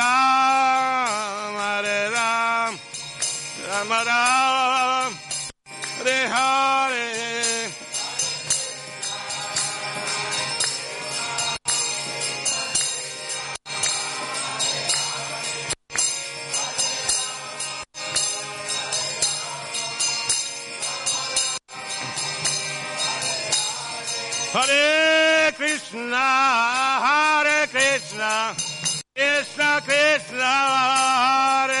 Hare Krishna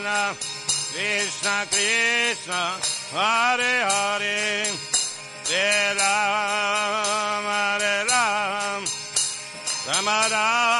Krishna, Krishna Krishna, Hare Hare, Hare Ram, Hare Ram, Rama Ram,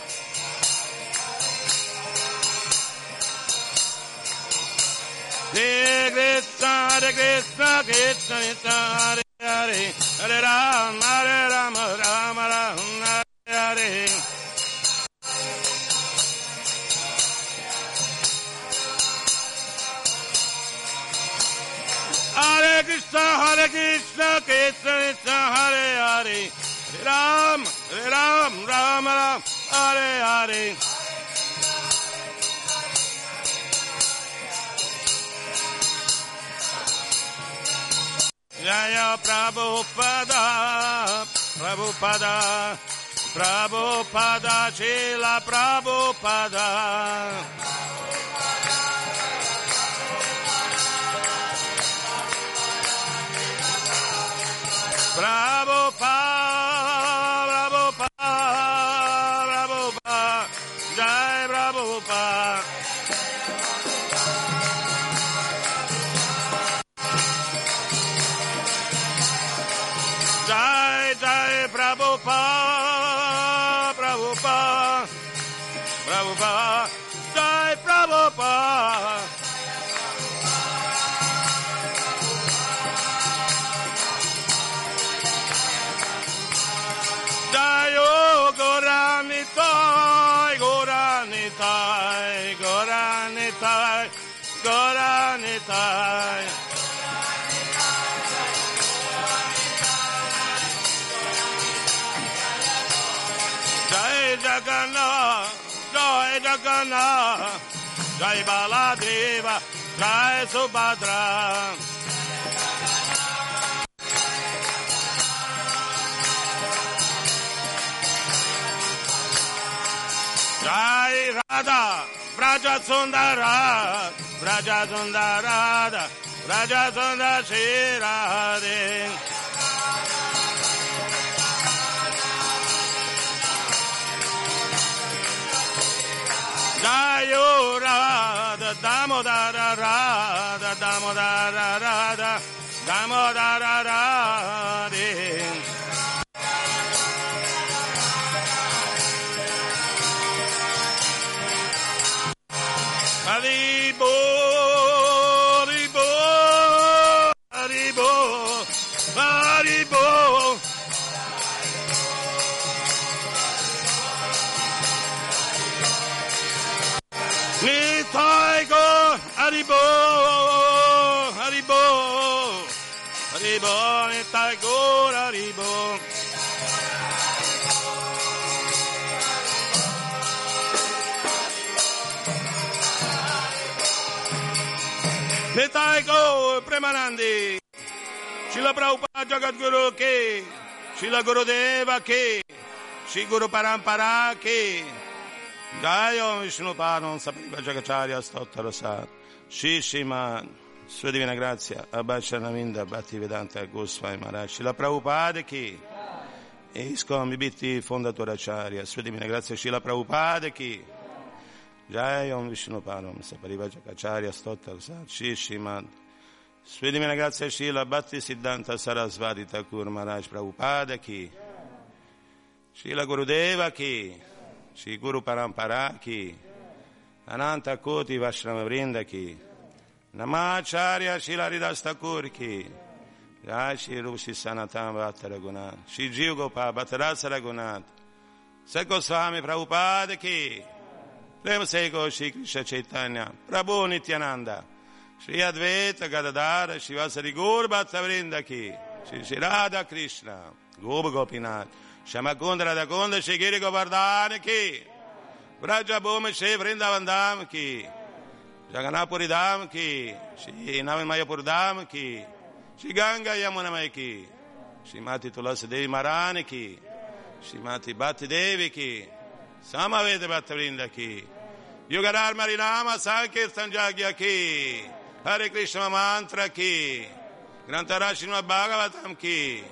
Hare Krishna, Hare Krishna, Krishna Krishna, Hare Hare, Hare Rama, Hare Rama, Rama Rama, Hare Hare. Hare Krishna, Hare Krishna, Krishna Krishna, Hare Hare, Ram, Ram, Ram Ram, Hare Hare. Jaya Prabhupada, Prabhupada, Prabhupada, Chila Prabhupada. Prabhupada, Goranitai. Jai Jagannath, Jai Jagannath, Jai Baladeva, Jai Subhadra. Jai Radha, Braja Sundara, Braja Sundarada, Braja Sundar Shri Radhe. Jayo Radha, Damodara Radha, Damodara Radha, Damodara Radhe. Haribo, Haribo, Haribo, Nitai go, Haribo. Nitai go, Premanandi. Shila Prabhupada Jagat Guru ke, Shila Gurudeva ke, Shri Guru Parampara ke, Jaya Vishnu Padam Sapiva Jagacharya Stottara Sat, Shri Shiman, Sua Divina Grazia, Abbaccianavinda Bhatti Vedanta Goswami Maharaj, Shila Prabhupada ki, Iskon Vibhitti Fondatore Acharya, Sua Divina Grazia, Shila Prabhupada ki, Jai Om Vishnu Padam Sapariva Jagacharya Stottara Sat, Shri Shiman, Sua Divina Grazia, Shila Bhatti Siddhanta Sarasvati Thakur Maharaj Prabhupada ki, Shila Gurudeva ki, Shri Guru Parampara ki, Ananta Koti Vashrama Vrinda ki, Namacharya Shila Haridas Thakur ki, Jai Shri Rushi Sanatan Bhatta Raghunath, Shri Jiv Gopal Bhattarasa Raghunath, Seko Swami Prabhupada ki, Prema Seko Shri Krishna Chaitanya, Prabhu Nityananda, Shri Advaita Gadadara, Shri Vasari Gaur Bhatta Vrinda ki, Shri Radha Krishna, Gopinath, Shamakunda Radhakunda, Shri Giri Govardhana ki, Braja Bhumi Shri Vrindavan Dham ki, Jagannapuri Dham ki, Shri Nami Mayapur Dham ki, Shri Ganga Yamuna Mai ki, Shri Mati Tulasi Devi Marani ki, Shri Mati Bhatti Devi ki, Samaveda Bhatta Vrinda ki, Yugadhar Marinama Sankirtan Jagya ki, Hare Krishna Mantra ki, Grantharashima Bhagavatam ki,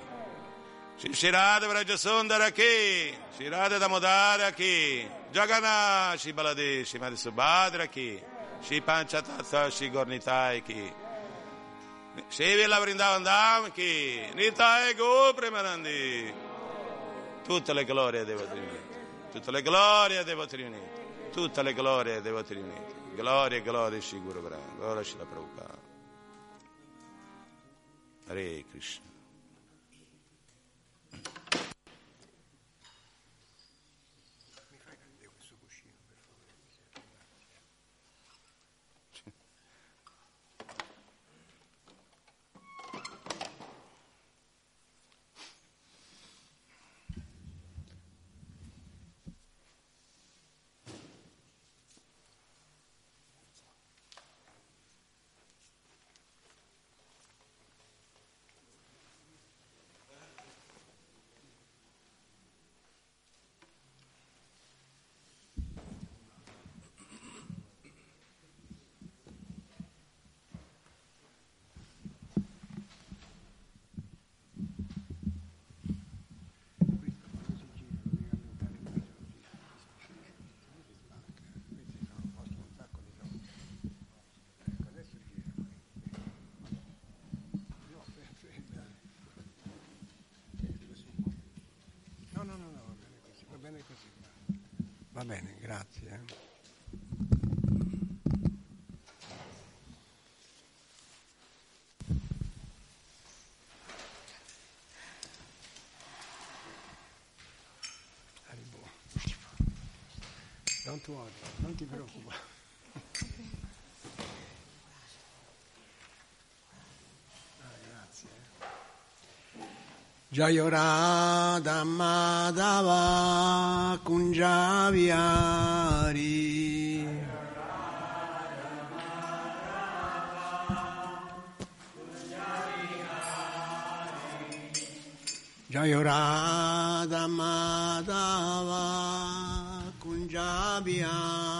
Shri Shirada Vrajasundara ki, Shri Radha Damodara ki, Jagannath Shri Baladev, Shri Subhadra ki, Shri Panchatattva Shri Gornitai ki, Shri Villa Vrindavan Dham ki, Nitai Go Premanandi. Tutte le glorie dei vostri uniti, tutte le glorie dei vostri uniti, tutte le glorie dei vostri uniti. Gloria, gloria Shri Guru Brahma, gloria Shri Prabhupada. Hare Krishna. Va bene, grazie. Don't worry, non ti preoccupare. जय राधा माधवा कुञ्जाविहारी जय राधा माधवा कुञ्जाविहारी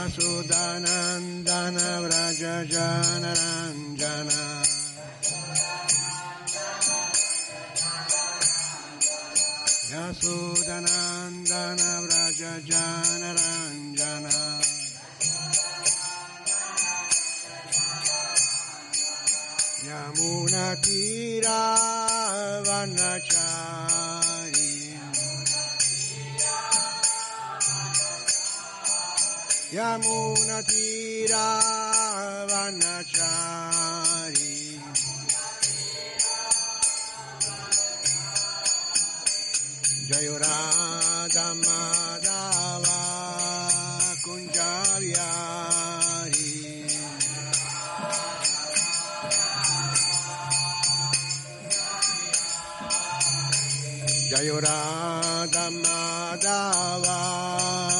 Yasudanandana Vraja Janaranjana Yasudanandana Vraja Janaranjana Yamunatira Vanachari Yamunatira Vanachari Jayurada Madhava Kunjavyari Jayurada Madhava Kunjavyari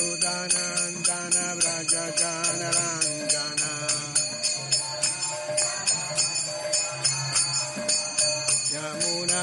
Yasudanandana Vraja Janaranjana Yamuna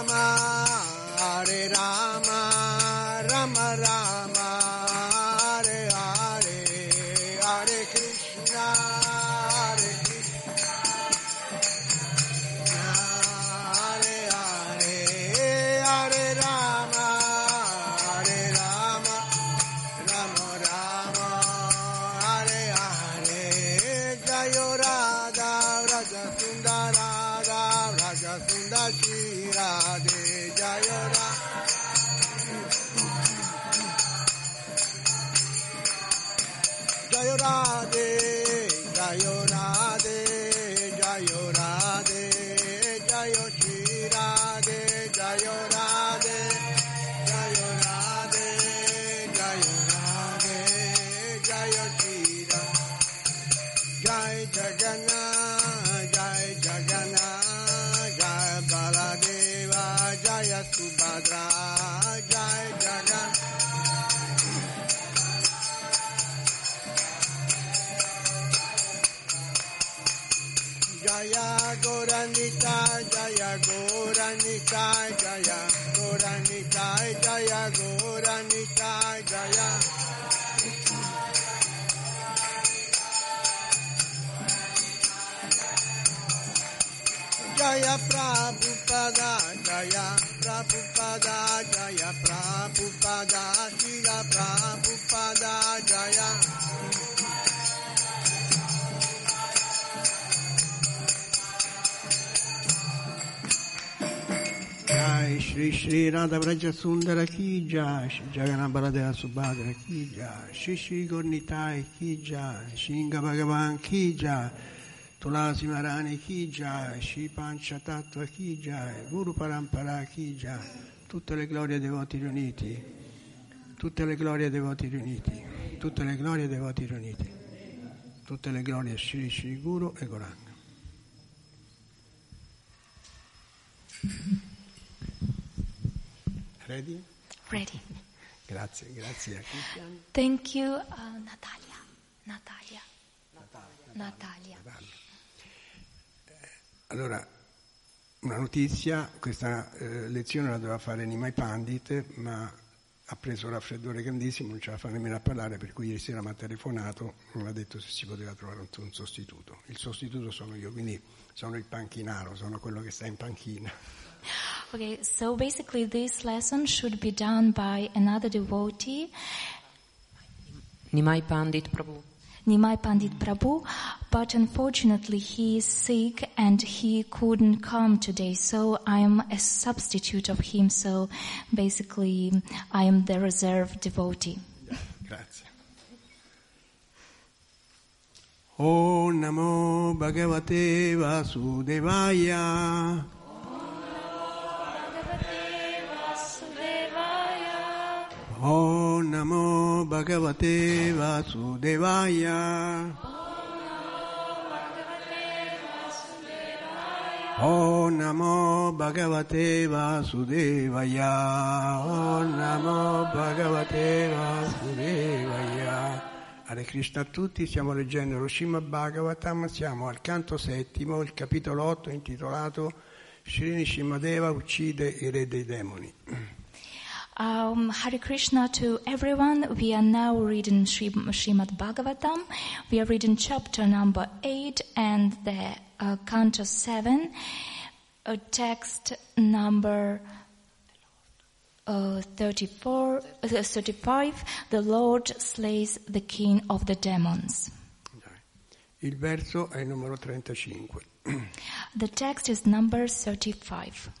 Sundara Ki Jai, Shri Jagannath Baladeva Subhadra Ki Jai, Shri Shri Gornitai Ki Jai, Shinga Bhagavan Ki Jai, Tulasi Marani Ki Jai, Shri Pancha Tattva Ki Jai, Guru Parampara Ki Jai, tutte le glorie dei voti riuniti, tutte le glorie dei voti riuniti, tutte le glorie dei voti riuniti, tutte le glorie Shri Shri Guru e Goranga. Ready? Ready. Grazie, grazie. Thank you, uh, Natalia. Natalia. Natalia. Allora, una notizia, questa eh, lezione la doveva fare Nimai Pandit, ma ha preso un raffreddore grandissimo, non ce la fa nemmeno a parlare, per cui ieri sera mi ha telefonato, mi ha detto se si poteva trovare un, un sostituto. Il sostituto sono io, quindi sono il panchinaro, sono quello che sta in panchina. Okay, so basically this lesson should be done by another devotee, Nimai Pandit Prabhu. Nimai Pandit Prabhu, but unfortunately he is sick and he couldn't come today, so I am a substitute of him, so basically I am the reserve devotee. Grazie. Om Namo Bhagavate Vasudevaya. Om Namo Bhagavate Vasudevaya. Om Namo Bhagavate Vasudevaya. Om Namo Bhagavate Vasudevaya. Hare Krishna a tutti, stiamo leggendo lo Srimad Bhagavatam, siamo al canto settimo, il capitolo 8 intitolato Srini Shimadeva uccide i re dei demoni. Um, Hare Krishna to everyone. We are now reading Sri, Srimad Bhagavatam. We are reading chapter number 8 and the uh, canto 7, uh, text number uh, 34, uh, 35. The Lord slays the king of the demons. Il verso è numero 35. The text is number 35.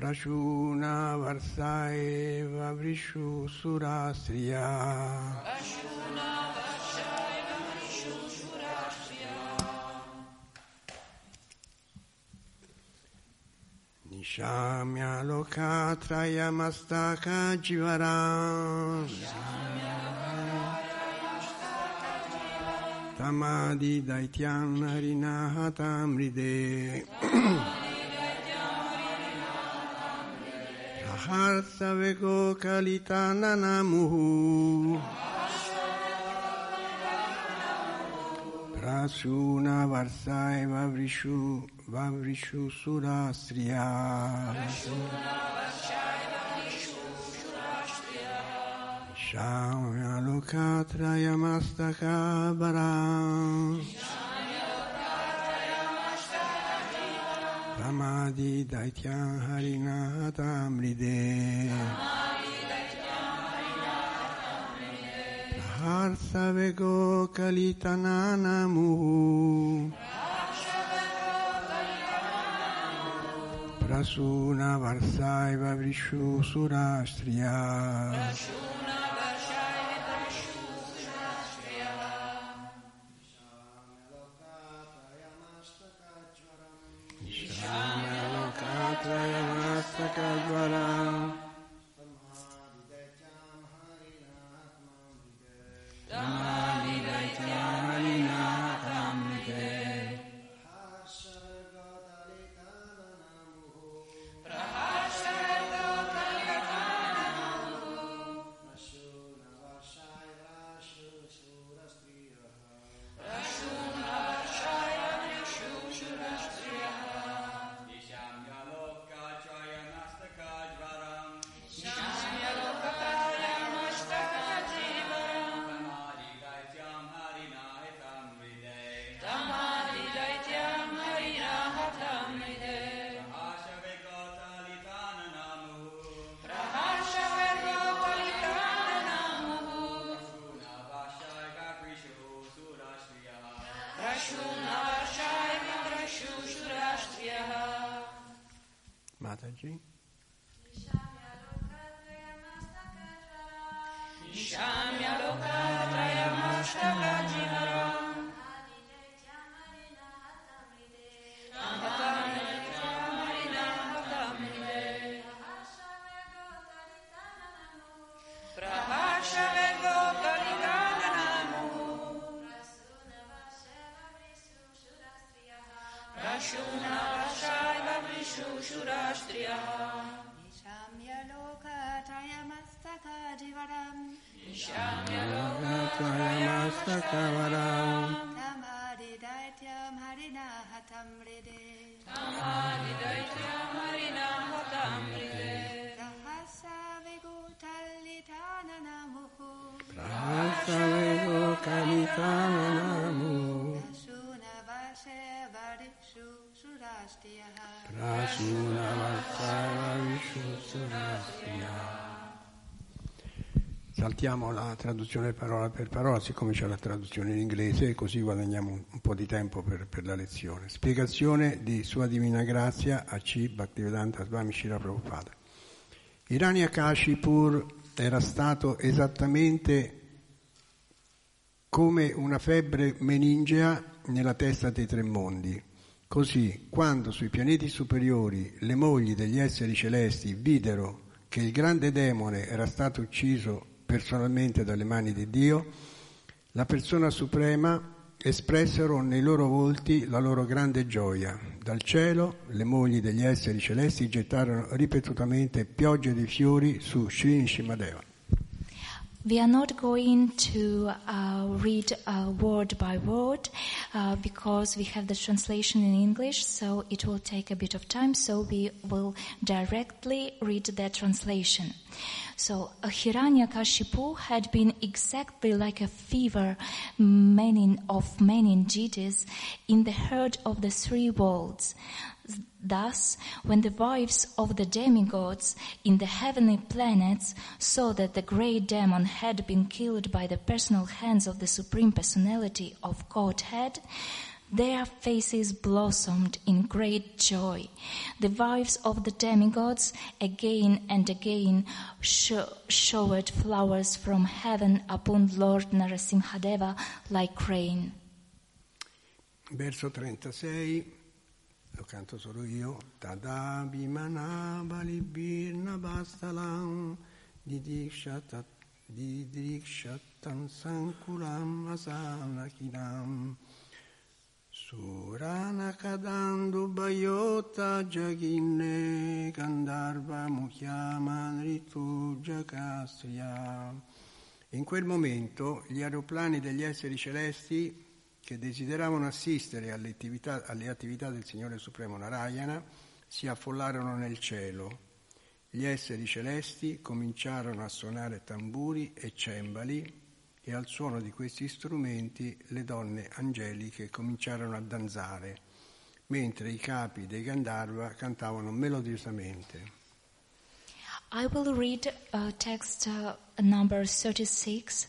Muhu Praharsa vegokalitanana muhu Prashuna Varsaeva Vrishu Surasriya Nishamya Lokatraya Mastaka Jivaram. Tamadi Daityam Harinahatam Ride Harsa Vego Kalitana Muhu Prasuna Varsai Vavrishu Vavrishu Surasriya Shamya Lokatra Yamastaka Baram Tamadi Daityam Harinatam Ride Harsa Vego Kalitanana Muhu. Prasuna Varsai Vavrishu Surastriya. Sakadvara Sakabrata. Saltiamo la traduzione parola per parola, siccome c'è la traduzione in inglese, così guadagniamo un, po' di tempo per, per, la lezione. Spiegazione di Sua Divina Grazia a C. Bhaktivedanta Swami Shira Prabhupada. Hiranyakashipur era stato esattamente come una febbre meningea nella testa dei tre mondi Così, quando sui pianeti superiori le mogli degli esseri celesti videro che il grande demone era stato ucciso personalmente dalle mani di Dio, la persona suprema espressero nei loro volti la loro grande gioia. Dal cielo le mogli degli esseri celesti gettarono ripetutamente piogge di fiori su Sri Shimadeva. We are not going to uh, read uh, word by word uh, because we have the translation in English, so it will take a bit of time. So we will directly read the translation. So uh, Hiranyakashipu had been exactly like a fever menin of meningitis in the heart of the three worlds. Thus, when the wives of the demigods in the heavenly planets saw that the great demon had been killed by the personal hands of the Supreme Personality of Godhead, their faces blossomed in great joy. The wives of the demigods again and again sho- showered flowers from heaven upon Lord Narasimhadeva like rain. Verso 36, lo canto solo io. Tada bimana balibirna bastalam didikshatan sankulam asanakinam surana kadandu bayota jaginne kandarva mukyaman ritu jagastriya in quel momento gli aeroplani degli esseri celesti che desideravano assistere alle attività, alle attività del Signore Supremo Narayana si affollarono nel cielo. Gli esseri celesti cominciarono a suonare tamburi e cembali e al suono di questi strumenti le donne angeliche cominciarono a danzare, mentre i capi dei Gandharva cantavano melodiosamente. I will read uh, text uh, number 36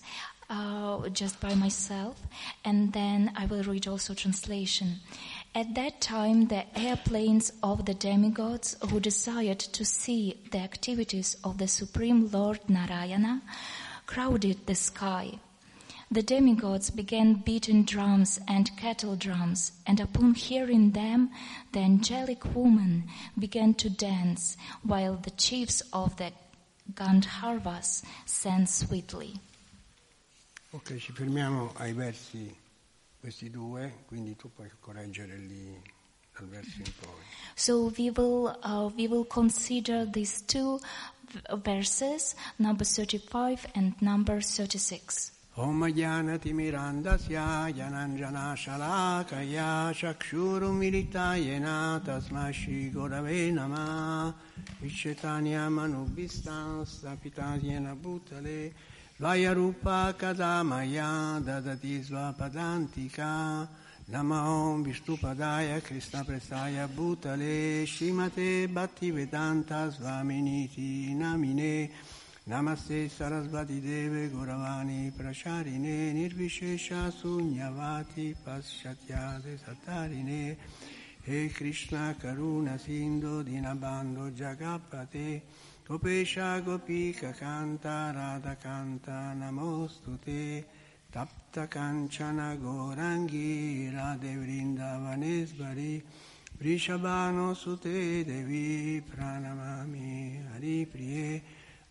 uh, just by myself, and then I will read also translation. At that time, the airplanes of the demigods who desired to see the activities of the Supreme Lord Narayana crowded the sky. The demigods began beating drums and kettle drums, and upon hearing them, the angelic woman began to dance, while the chiefs of the Gandharvas sang sweetly. Ok, ci fermiamo ai versi questi due, quindi tu puoi correggere lì dal verso in poi. So we will uh, we will consider these two verses, number 35 and number 36. Om Jnanati Mirandasya Jananjana Shalakaya Chakshuru Militayena Tasma Shri Gorave Nama Vichetanya Manubhistan Stapitasyena Bhutale Vaya Rupa Kadamaya Dadati Svapadantika Namahom Vishnupadaya Krishna Prestaya Bhutale Shrimate Bhaktivedanta Svaminiti Namine Namaste Sarasvati Deve Goravani Prasharine Nirvishesha Sunyavati Paschatyade Satarine He Krishna Karuna Sindhu Dinabando Jagapate Gopesha Gopika Kanta Radha Kanta Namostute Tapta Kanchana Gorangi Radhe Vrindavanesvari Vrishabhano Sute Devi Pranamami Hari Priye.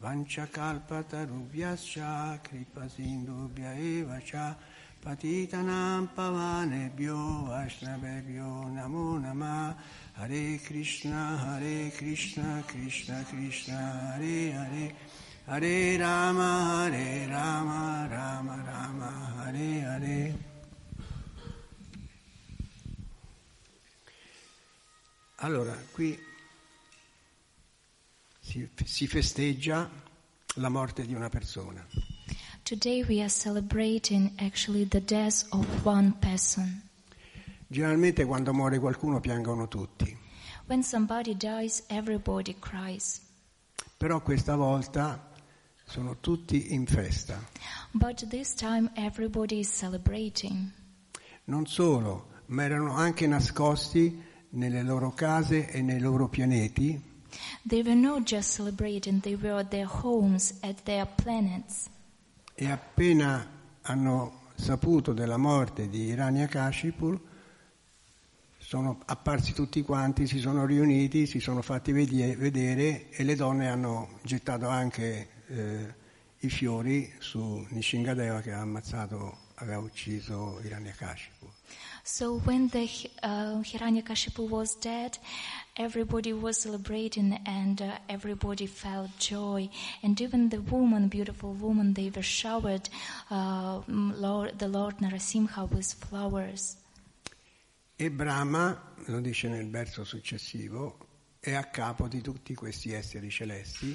Vanchakalpatarubhyascha Kripasindubhya eva cha Patitanam pavanebhyo Vaishnavebhyo Namo Nama Hare Krishna Hare Krishna Krishna Krishna Hare Hare Hare Rama Hare Rama Rama Rama Hare Hare Allora, qui si, si festeggia la morte di una persona. Today we are celebrating actually the death of one person. Generalmente quando muore qualcuno piangono tutti, When somebody dies, everybody cries. però questa volta sono tutti in festa. But this time everybody is celebrating. Non solo, ma erano anche nascosti nelle loro case e nei loro pianeti They were not just celebrating, they were at their homes, at their planets. e appena hanno saputo della morte di Hiranyakashipu sono apparsi tutti quanti, si sono riuniti, si sono fatti vedere e le donne hanno gettato anche eh, i fiori su Nishingadeva che ha ammazzato, aveva ucciso Hiranyakashipu. So when the uh, Hiranyakashipu was dead, everybody was celebrating and uh, everybody felt joy. And even the woman, beautiful woman, they were showered uh, Lord, the Lord Narasimha with flowers. E Brahma, lo dice nel verso successivo, è a capo di tutti questi esseri celesti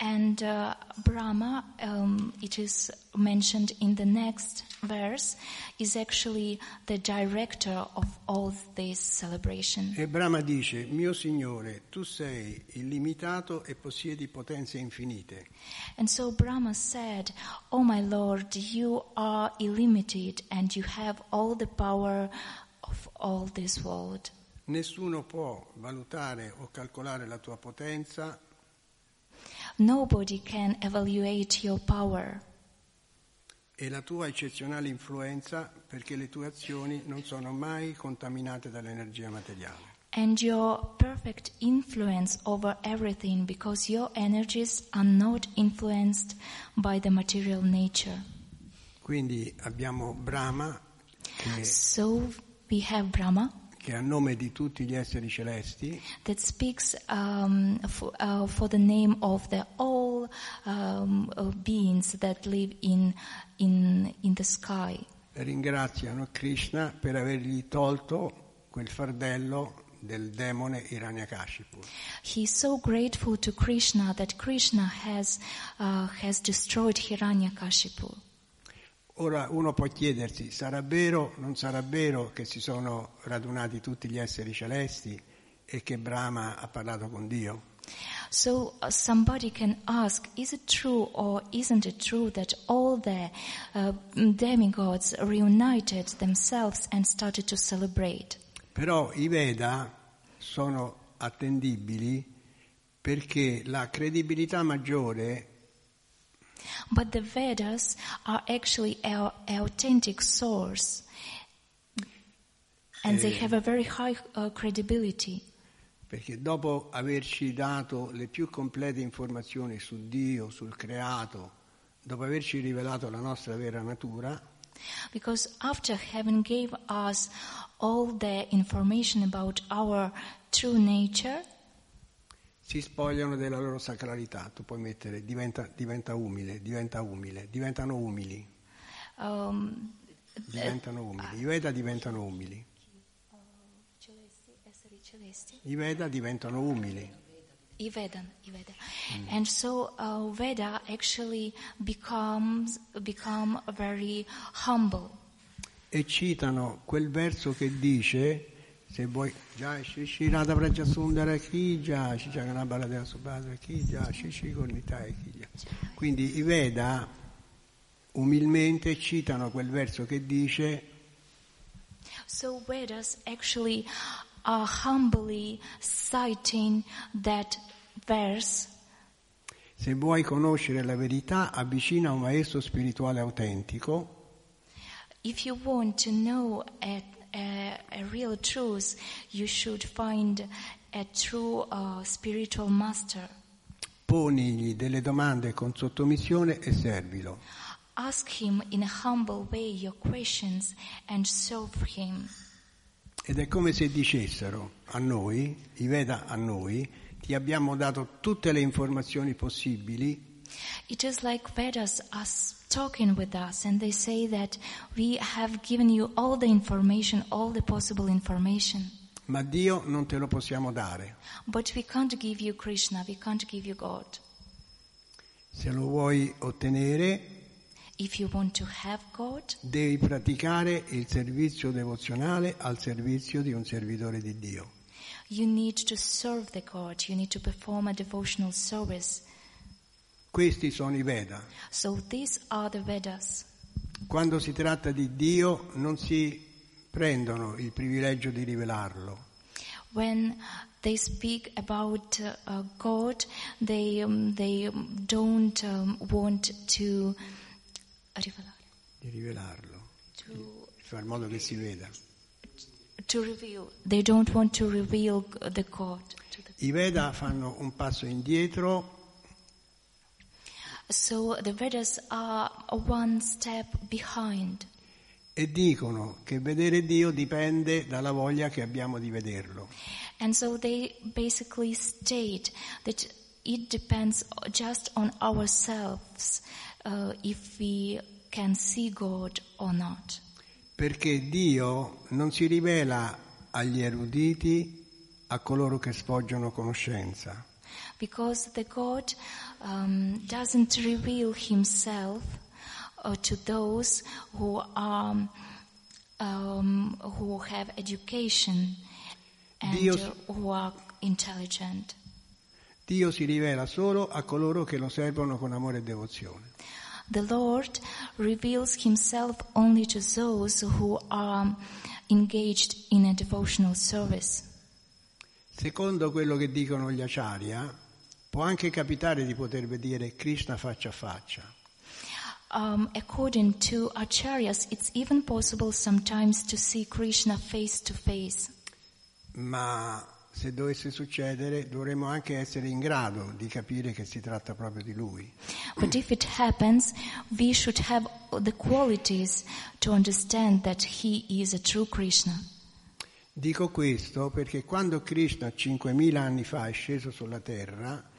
And uh, Brahma, um, it is mentioned in the next verse, is actually the director of all this celebration. e Brahma dice, mio Signore, tu sei illimitato e possiedi potenze infinite. And so Brahma said, Oh my Lord, you are illimited and you have all the power all this world. Nessuno può valutare o calcolare la tua potenza Nobody can evaluate your power e la tua eccezionale influenza perché le tue azioni non sono mai contaminate dall'energia materiale. and your perfect influence over everything because your energies are not influenced by the material nature. Quindi abbiamo Brahma che, So Brahma che a nome di tutti gli esseri celesti that speaks um, for, uh, for the name of the all um, uh, beings that live in, in, in the sky. ringraziano Krishna per avergli tolto quel fardello del demone Hiranyakashipu. He is so grateful to Krishna that Krishna has, uh, has destroyed Hiranyakashipu. Ora uno può chiedersi, sarà vero, non sarà vero che si sono radunati tutti gli esseri celesti e che Brahma ha parlato con Dio? So uh, somebody can ask, is it true or isn't it true that all the uh, demigods reunited themselves and started to celebrate? Però i Veda sono attendibili perché la credibilità maggiore But the Vedas are actually our authentic source. And they have a very high uh, credibility. Perché dopo averci dato le più complete informazioni su Dio, sul creato, dopo averci rivelato la nostra vera natura, Because after heaven gave us all the information about our true nature, si spogliano della loro sacralità. Tu puoi mettere diventa, diventa umile, diventa umile, diventano umili, um, diventano umili. I Veda diventano umili. I Veda diventano umili. Iveda, Iveda. And so uh, Veda actually becomes become very humble. E citano quel verso che dice, se vuoi, Shri Radha Prajasundara Ki Jai Shri Jaganabala Deva Subhadra Ki Jai Shri Shri Gornitai Ki Jai. Quindi i Veda umilmente citano quel verso che dice So Vedas actually are humbly citing that verse. Se vuoi conoscere la verità, avvicina a un maestro spirituale autentico If you want to know a, a, a real truth, you should find a true uh, spiritual master. ponigli delle domande con sottomissione e servilo. Ask him in a humble way your questions and serve him. Ed è come se dicessero a noi, i Veda a noi, ti abbiamo dato tutte le informazioni possibili, It is like Vedas are talking with us and they say that we have given you all the information, all the possible information. ma Dio non te lo possiamo dare. But we can't give you Krishna, we can't give you God. Se lo vuoi ottenere, If you want to have God, devi praticare il servizio devozionale al servizio di un servitore di Dio. you need to serve the God, you need to perform a devotional service. Questi sono i Veda. So. Quando si tratta di Dio non si prendono il privilegio di rivelarlo, When they speak about uh, God, they, um, they don't um, want to rivelare, di rivelarlo, to, di fare in modo che si veda. to reveal. They don't want to reveal the God. I Veda fanno un passo indietro so the Vedas are one step behind. e dicono che vedere Dio dipende dalla voglia che abbiamo di vederlo. And so they basically state that it depends just on ourselves uh, if we can see God or not. Perché Dio non si rivela agli eruditi, a coloro che sfoggiano conoscenza, Because the God um, doesn't reveal himself uh, to those who are um, who have education and Dio- uh, who are intelligent. Dio si rivela solo a coloro che lo servono con amore e devozione. The Lord reveals himself only to those who are engaged in a devotional service. Secondo quello che dicono gli acharya, può anche capitare di poter vedere Krishna faccia a faccia, Um, according to Acharyas, it's even possible sometimes to see Krishna face to face. ma se dovesse succedere dovremmo anche essere in grado di capire che si tratta proprio di lui. But if it happens, we should have the qualities to understand that he is a true Krishna. Dico questo perché quando Krishna 5.000 anni fa è sceso sulla terra,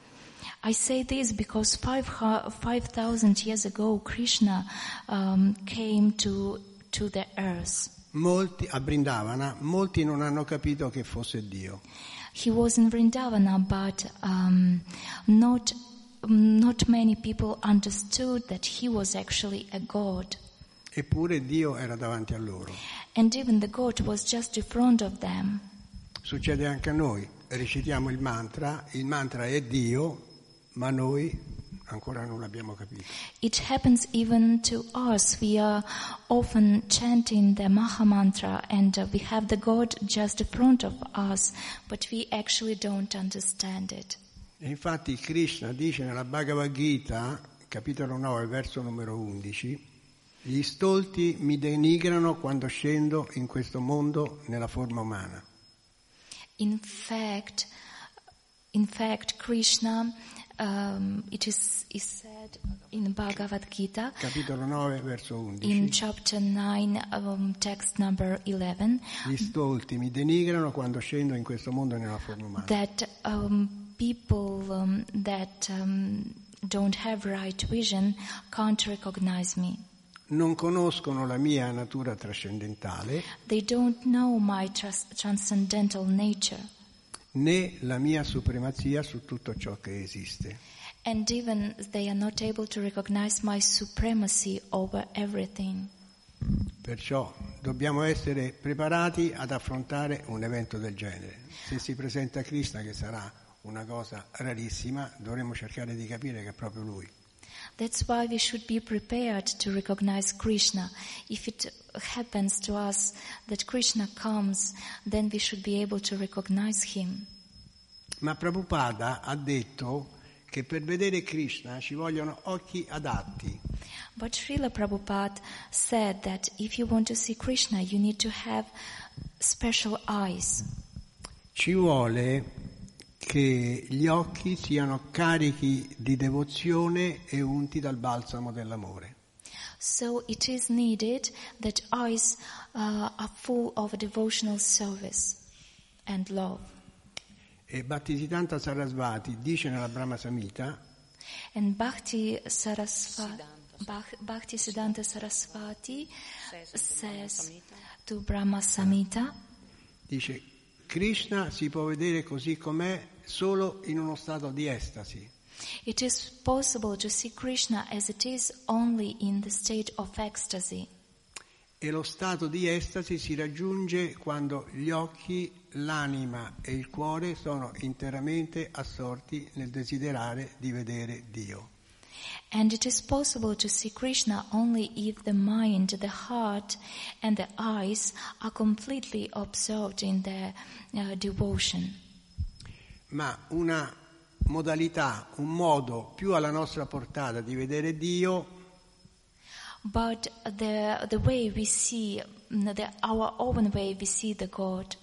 I say this because five hu- 5,000 years ago, Krishna um, came to, to the earth. molti a Brindavana, molti non hanno capito che fosse Dio. He was in Vrindavana, but um, not, not many people understood that he was actually a god. Eppure Dio era davanti a loro. And even the god was just in front of them. Succede anche a noi, recitiamo il mantra, il mantra è Dio, ma noi ancora non l'abbiamo capito. It happens even to us. We are often chanting the Maha Mantra and uh, we have the God just in front of us, but we actually don't understand it. E infatti Krishna dice nella Bhagavad Gita, capitolo 9, verso numero 11, gli stolti mi denigrano quando scendo in questo mondo nella forma umana. In fact, in fact, Krishna, um, it is, is said in Bhagavad Gita, Capitolo 9, verso in 11. chapter 9, um, text number 11, Gli stolti mi denigrano quando scendo in questo mondo nella forma umana. that um, people um, that um, don't have right vision can't recognize me. Non conoscono la mia natura trascendentale They don't know my trans- transcendental nature, né la mia supremazia su tutto ciò che esiste. and even they are not able to recognize my supremacy over everything. Perciò dobbiamo essere preparati ad affrontare un evento del genere. Se si presenta Krishna, che sarà una cosa rarissima, dovremo cercare di capire che è proprio lui. That's why we should be prepared to recognize Krishna. If it happens to us that Krishna comes, then we should be able to recognize him. Ma Prabhupada ha detto che per vedere Krishna ci vogliono occhi adatti. But Srila Prabhupada said that if you want to see Krishna, you need to have special eyes. Ci vuole che gli occhi siano carichi di devozione e unti dal balsamo dell'amore. So it is needed that eyes uh, are full of devotional service and love. E Bhaktisiddhanta Sarasvati dice nella Brahma Samhita And Bhakti Sarasvati, Bhakti Siddhanta Sarasvati says to Brahma Samhita, Dice, Krishna si può vedere così com'è solo in uno stato di estasi. it is possible to see Krishna as it is only in the state of ecstasy. E lo stato di estasi si raggiunge quando gli occhi, l'anima e il cuore sono interamente assorti nel desiderare di vedere Dio. And it is possible to see Krishna only if the mind, the heart, and the eyes are completely absorbed in their uh, devotion. Ma una modalità, un modo più alla nostra portata di vedere Dio But the, the way we see mm, the, our own way we see the God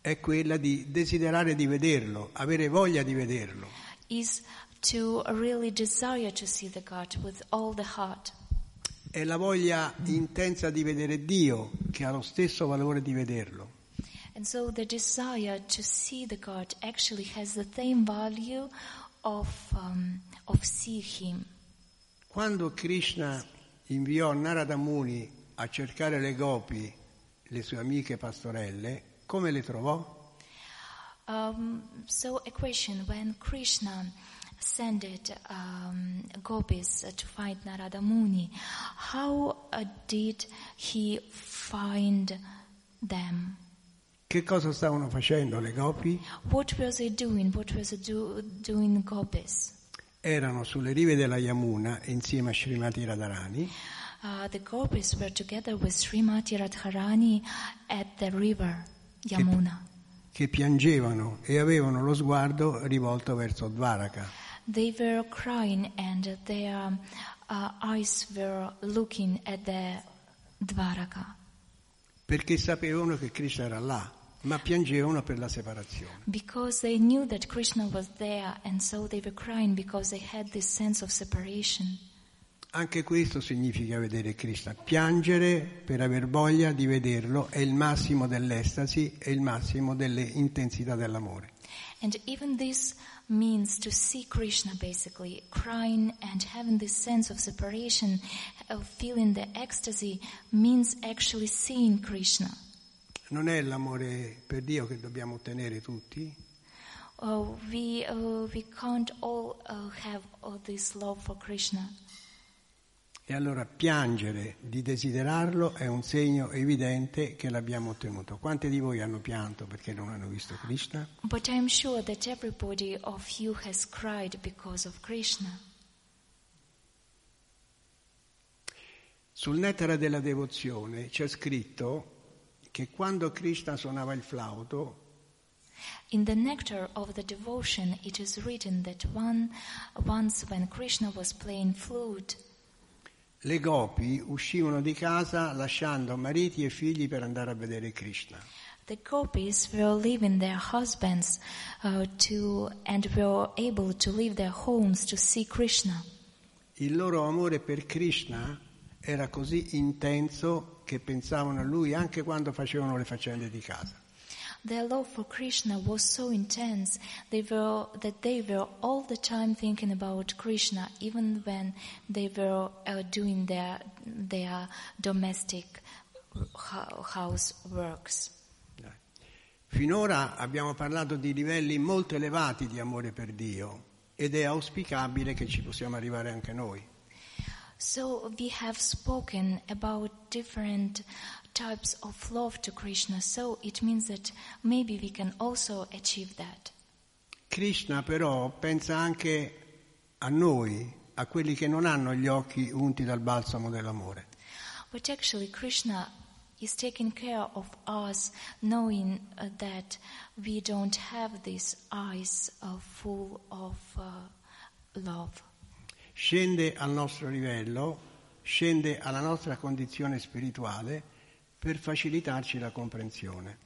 è quella di desiderare di vederlo, avere voglia di vederlo. is to really desire to see the God with all the heart. È la voglia intensa di vedere Dio che ha lo stesso valore di vederlo. And so the desire to see the God actually has the same value of, um, of see Him. Quando Krishna inviò Narada Muni a cercare le gopi, le sue amiche pastorelle, come le trovò? Um, so a question, when Krishna sent um, gopis to find Narada Muni, how uh, did he find them? Che cosa stavano facendo le gopi? What were they doing? What were they do, doing gopis? Erano sulle rive della Yamuna insieme a Srimati Radharani Uh, the gopis were together with Srimati Radharani at the river Yamuna. che piangevano e avevano lo sguardo rivolto verso Dvaraka. They were crying and their uh, eyes were looking at the Dvaraka perché sapevano che Krishna era là, ma piangevano per la separazione. because they knew that Krishna was there and so they were crying because they had this sense of separation. Anche questo significa vedere Krishna. Piangere per aver voglia di vederlo è il massimo dell'estasi e il massimo delle intensità dell'amore. And even this means to see Krishna basically, crying and having this sense of separation, of feeling the ecstasy, means actually seeing Krishna. Non è l'amore per Dio che dobbiamo ottenere tutti, Uh, we, uh, we can't all uh, have all this love for Krishna. E allora piangere di desiderarlo è un segno evidente che l'abbiamo ottenuto. Quanti di voi hanno pianto perché non hanno visto Krishna? But I'm sure that everybody of you has cried because of Krishna. Sul nettare della devozione c'è scritto che quando Krishna suonava il flauto, In the nectar of the devotion, it is written that one, once when Krishna was playing flute, le gopi uscivano di casa lasciando mariti e figli per andare a vedere Krishna. the gopis were leaving their husbands uh, to and were able to leave their homes to see Krishna. Il loro amore per Krishna era così intenso che pensavano a lui anche quando facevano le faccende di casa. Their love for Krishna was so intense they were, that they were all the time thinking about Krishna, even when they were uh, doing their their domestic hou- houseworks. Dai. Finora abbiamo parlato di livelli molto elevati di amore per Dio ed è auspicabile che ci possiamo arrivare anche noi. So we have spoken about different types of love to Krishna. So it means that maybe we can also achieve that. Krishna però pensa anche a noi, a quelli che non hanno gli occhi unti dal balsamo dell'amore. But actually, Krishna is taking care of us, knowing uh, that we don't have these eyes uh, full of uh, love. Scende al nostro livello, scende alla nostra condizione spirituale per facilitarci la comprensione.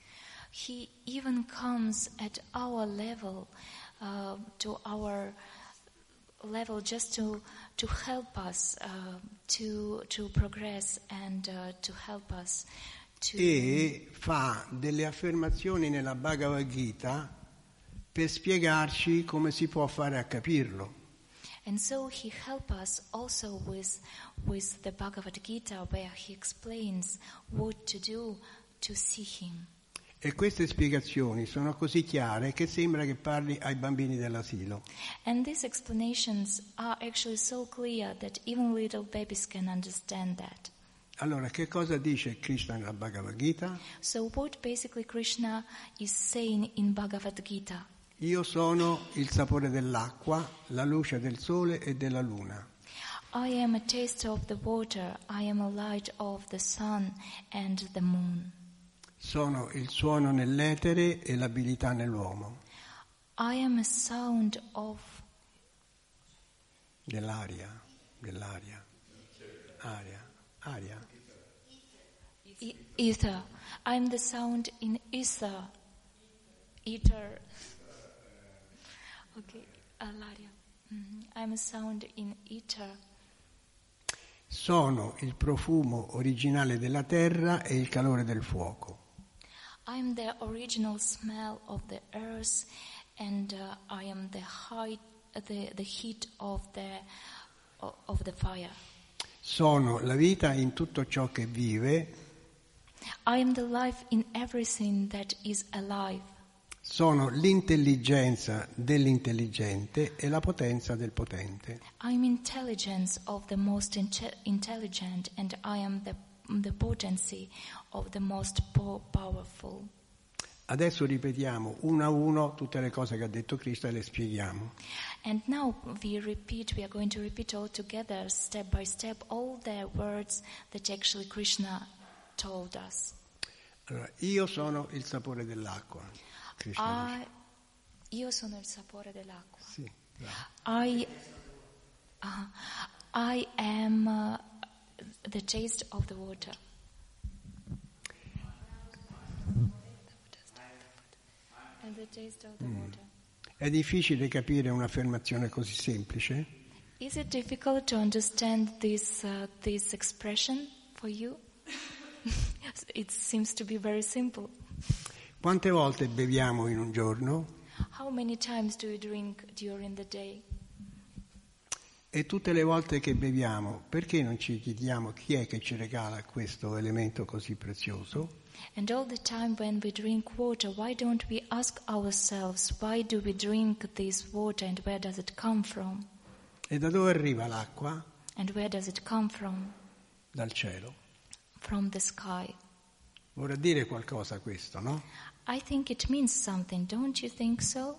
He even comes at our level, uh, to our level, just to to help us uh, to to progress and uh, to help us to. E fa delle affermazioni nella Bhagavad Gita per spiegarci come si può fare a capirlo. And so he helps us also with, with the Bhagavad Gita where he explains what to do to see him. E queste spiegazioni sono così chiare che sembra che parli ai bambini dell'asilo. And these explanations are actually so clear that even little babies can understand that. Allora, che cosa dice Krishna nella Bhagavad Gita? So what basically Krishna is saying in Bhagavad Gita? Io sono il sapore dell'acqua, la luce del sole e della luna. I am a taster of the water, I am a light of the sun and the moon. Sono il suono nell'etere e l'abilità nell'uomo, I am a sound of dell'aria, dell'aria, aria, aria, E- ether. I'm the sound in ether. Ether. Okay, uh, Laria. Mhm. I'm a sound in ether. Sono il profumo originale della terra e il calore del fuoco. I'm the original smell of the earth, and uh, I am the height, the, the heat of the of the fire. Sono la vita in tutto ciò che vive, I am the life in everything that is alive. Sono l'intelligenza dell'intelligente e la potenza del potente. I'm intelligence of the most inte- intelligent, and I am the the potency of the most po- powerful. Adesso ripetiamo uno a uno tutte le cose che ha detto Cristo e le spieghiamo. And now we repeat, we are going to repeat all together, step by step, all the words that actually Krishna told us. Allora, io sono il sapore dell'acqua. Krishna. I, io sono il sapore dell'acqua. Sì, bravo. I, uh, I am uh, the taste of the water. Water. È difficile capire un'affermazione così semplice? Is it difficult to understand this uh, this expression for you? it seems to be very simple. Quante volte beviamo in un giorno? How many times do you drink during the day? E tutte le volte che beviamo, perché non ci chiediamo chi è che ci regala questo elemento così prezioso? And all the time when we drink water, why don't we ask ourselves, why do we drink this water and where does it come from? E da dove arriva l'acqua? And where does it come from? Dal cielo. From the sky. Vorrà dire qualcosa questo, no? I think it means something, don't you think so?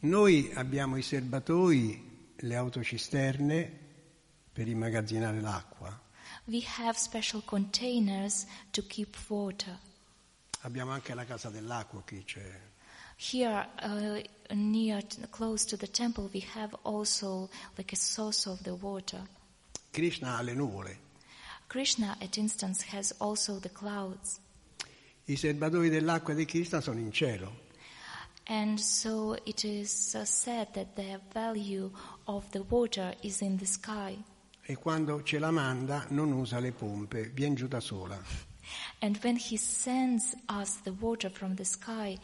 Noi abbiamo i serbatoi, le autocisterne per immagazzinare l'acqua. We have special containers to keep water. Abbiamo anche la casa dell'acqua qui, c'è. Here, uh, near, close to the temple, we have also like a source of the water. Krishna ha le nuvole. Krishna, at instance, has also the clouds. I serbatoi dell'acqua di Krishna sono in cielo. And so it is uh, said that the value of the water is in the sky. E quando ce la manda non usa le pompe, viene giù da sola. And when he sends us the water from the sky,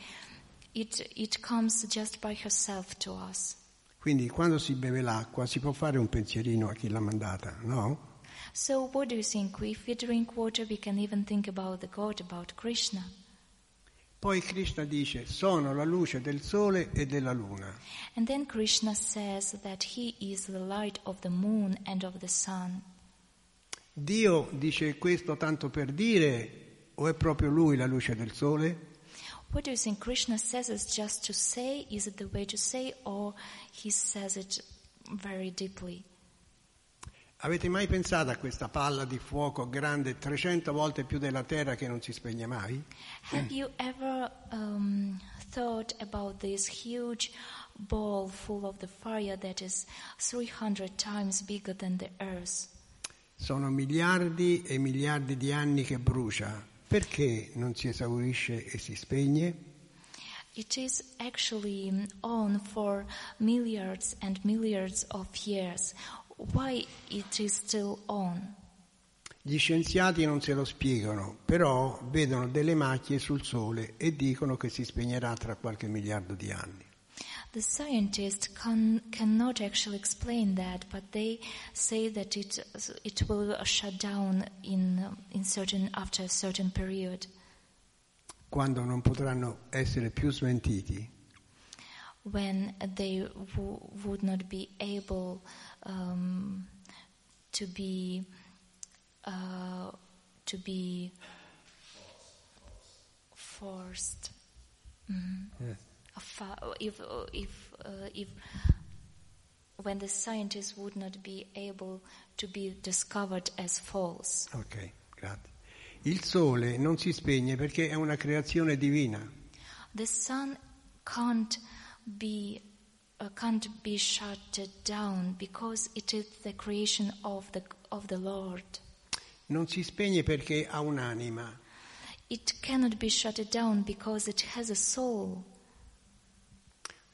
it, it comes just by herself to us. Quindi quando si beve l'acqua si può fare un pensierino a chi l'ha mandata, no? So what do you think? If we drink water, we can even think about the God, about Krishna. Poi Krishna dice sono la luce del sole e della luna. And then Krishna says that he is the light of the moon and of the sun. Dio dice questo tanto per dire o è proprio lui la luce del sole? What do you think? Krishna says it just to say? Is it the way to say, or he says it very deeply? Avete mai pensato a questa palla di fuoco grande 300 volte più della terra che non si spegne mai? Have you ever um, thought about this huge ball full of the fire that is 300 times bigger than the earth? Sono miliardi e miliardi di anni che brucia. Perché non si esaurisce e si spegne? It is actually on for milliards and milliards of years. Why it is still on? Gli scienziati non se lo spiegano, però vedono delle macchie sul Sole e dicono che si spegnerà tra qualche miliardo di anni. The scientists can, cannot actually explain that, but they say that it it will shut down in in certain after a certain period Quando non potranno essere più smentiti, when they w- would not be able um, to be uh, to be forced. Mhm. A fa- if if uh, if when the scientists would not be able to be discovered as false. ok, grazie. Il Sole non si spegne perché è una creazione divina. The sun can't be can't be shut down because it is the creation of the of the Lord. non si spegne perché ha un'anima. It cannot be shut down because it has a soul.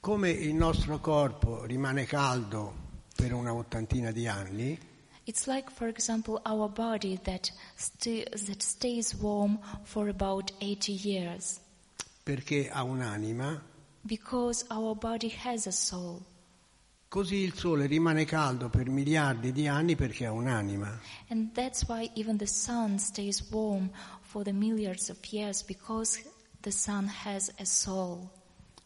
Come il nostro corpo rimane caldo per una ottantina di anni, It's like, for example, our body that, sti- that stays warm for about 80 years perché ha un'anima, because our body has a soul. così il Sole rimane caldo per miliardi di anni perché ha un'anima. And that's why even the sun stays warm for the milliards of years because the sun has a soul.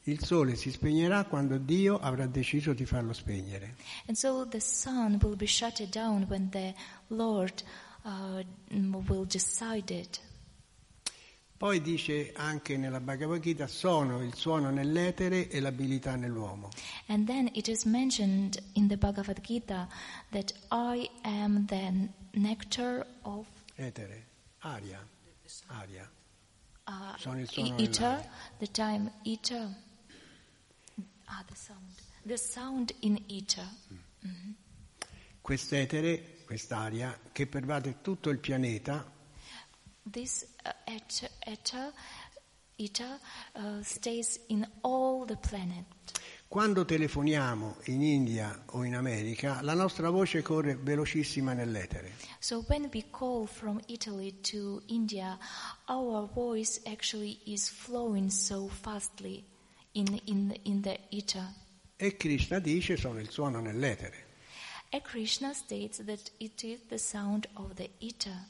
Il Sole si spegnerà quando Dio avrà deciso di farlo spegnere. And so the sun will be shut down when the Lord uh, will decide it. Poi dice anche nella Bhagavad Gita, sono il suono nell'etere e l'abilità nell'uomo. And then it is mentioned in the Bhagavad Gita that I am the nectar of Etere, aria, aria. uh, Sono il suono e- nell'aria. the time ether. Ah, the sound. The sound in ether. Quest'etere, quest'aria, che pervade tutto il pianeta, This ether, ether, ether stays in all the planet. quando telefoniamo in India o in America, la nostra voce corre velocissima nell'etere. So when we call from Italy to India, our voice actually is flowing so fastly in, in, in the ether. E Krishna dice sono il suono nell'etere. And Krishna states that it is the sound of the ether.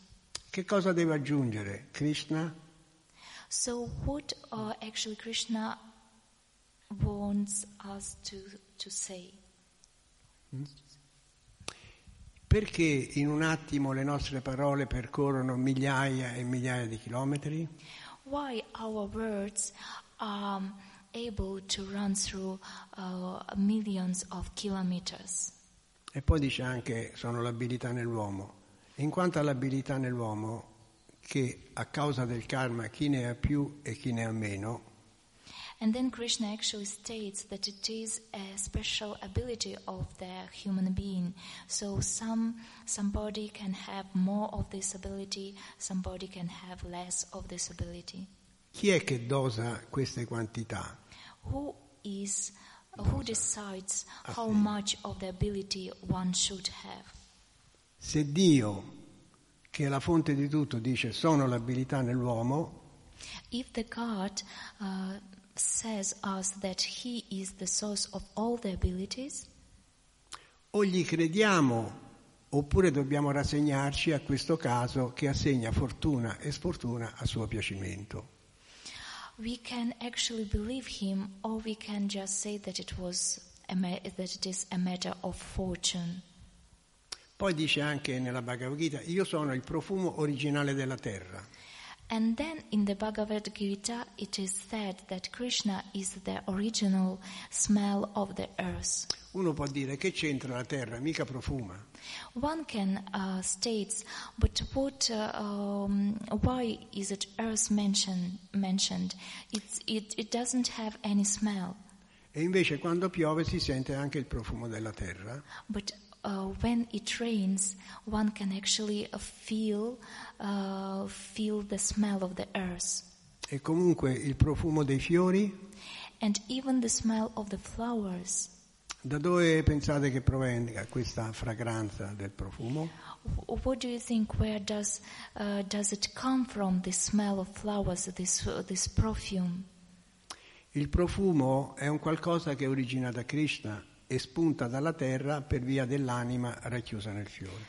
Che cosa deve aggiungere Krishna? So what uh, actually Krishna wants us to, to say? Perché in un attimo le nostre parole percorrono migliaia e migliaia di chilometri? Why our words are able to run through uh, millions of kilometers? E poi dice anche sono l'abilità nell'uomo. In quanto all'abilità nell'uomo, che a causa del karma chi ne ha più e chi ne ha meno, And then Krishna actually states that it is a special ability of the human being. So some somebody can have more of this ability, somebody can have less of this ability. chi è che dosa queste quantità? Who is who decides how much of the ability one should have? Se Dio, che è la fonte di tutto, dice sono l'abilità nell'uomo, If the God uh, says us that He is the source of all the abilities, o gli crediamo oppure dobbiamo rassegnarci a questo caso che assegna fortuna e sfortuna a suo piacimento. we can actually believe Him, or we can just say that it was a that it is a matter of fortune. Poi dice anche nella Bhagavad Gita, io sono il profumo originale della terra. And then in the Bhagavad Gita, it is said that Krishna is the original smell of the earth. Uno può dire che c'entra la terra, mica profuma. One can uh, states, but what? Uh, um, why is it earth mentioned? Mentioned? It it doesn't have any smell. E invece quando piove si sente anche il profumo della terra. But uh, when it rains, one can actually uh, feel uh, feel the smell of the earth, E comunque il profumo dei fiori, and even the smell of the flowers. da dove pensate che provenga questa fragranza del profumo? Wh- What do you think? Where does uh, does it come from? This smell of flowers, this uh, this perfume. Il profumo è un qualcosa che origina da Krishna e spunta dalla terra per via dell'anima racchiusa nel fiore.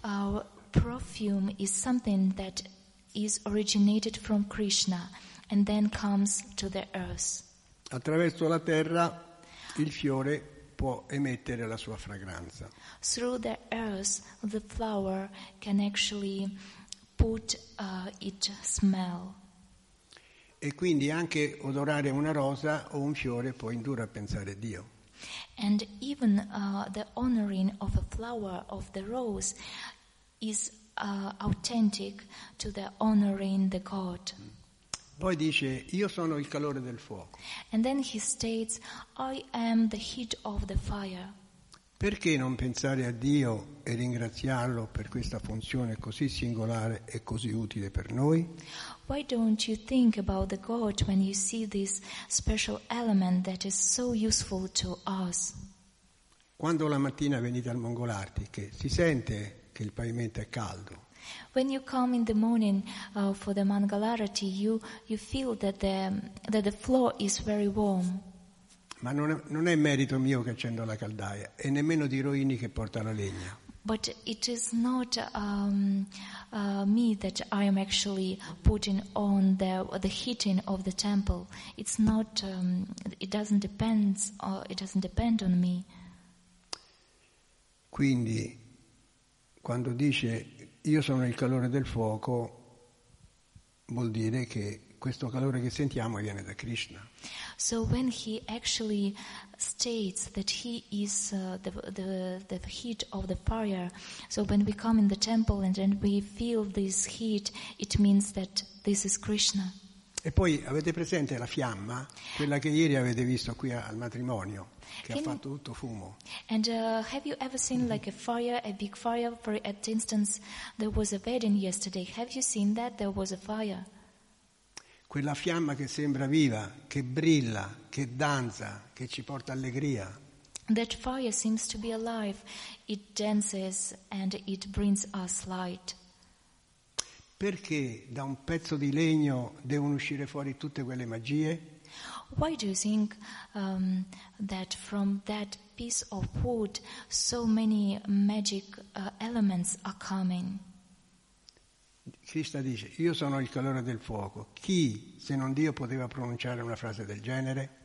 Our perfume is something that is originated from Krishna and then comes to the earth. Attraverso la terra il fiore può emettere la sua fragranza. Through the earth, the flower can actually put uh, its smell. E quindi anche odorare una rosa o un fiore può indurre a pensare a Dio. And even uh, the honoring of a flower of the rose is uh, authentic to the honoring the God. Poi dice, io sono il calore del fuoco. And then he states, I am the heat of the fire. Perché non pensare a Dio e ringraziarlo per questa funzione così singolare e così utile per noi? Why don't you think about the God when you see this special element that is so useful to us? Quando la mattina venite al Mongolarti, si sente che il pavimento è caldo, When you come in the morning uh, for the Mangalarati, you, you feel that the, that the floor is very warm. Ma non è, non è merito mio che accendo la caldaia e nemmeno di Roini che porta la legna. But it is not um, uh, me that I am actually putting on the the heating of the temple. It's not. Um, it doesn't depend. Uh, it doesn't depend on me. Quindi quando dice io sono il calore del fuoco, vuol dire che questo calore che sentiamo viene da Krishna. So when he actually states that he is uh, the, the the heat of the fire, so when we come in the temple and then we feel this heat, it means that this is Krishna. E poi avete presente la fiamma, quella che ieri avete visto qui al matrimonio, che ha Che- fatto tutto fumo. And uh, have you ever seen like a fire, a big fire? For instance, there was a wedding yesterday. Have you seen that? There was a fire. Quella fiamma che sembra viva, che brilla, che danza, che ci porta allegria. That fire seems to be alive. It dances and it brings us light. Perché da un pezzo di legno devono uscire fuori tutte quelle magie? Why do you think um, that from that piece of wood so many magic uh, elements are coming? Krishna dice, io sono il calore del fuoco. Chi, se non Dio, poteva pronunciare una frase del genere?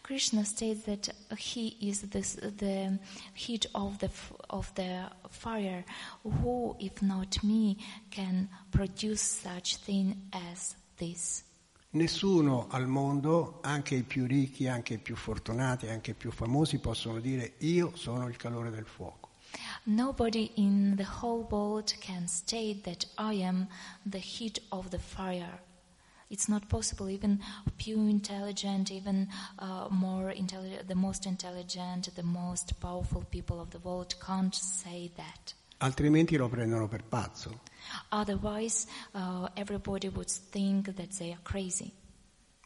Krishna states that he is this, the heat of the of the fire. Who, if not me, can produce such thing as this? Nessuno al mondo, anche i più ricchi, anche i più fortunati, anche i più famosi, possono dire io sono il calore del fuoco. Nobody in the whole world can state that I am the heat of the fire. It's not possible. Even few intelligent, even uh, more intelligent, the most intelligent, the most powerful people of the world can't say that. Altrimenti lo prendono per pazzo. Otherwise, uh, everybody would think that they are crazy.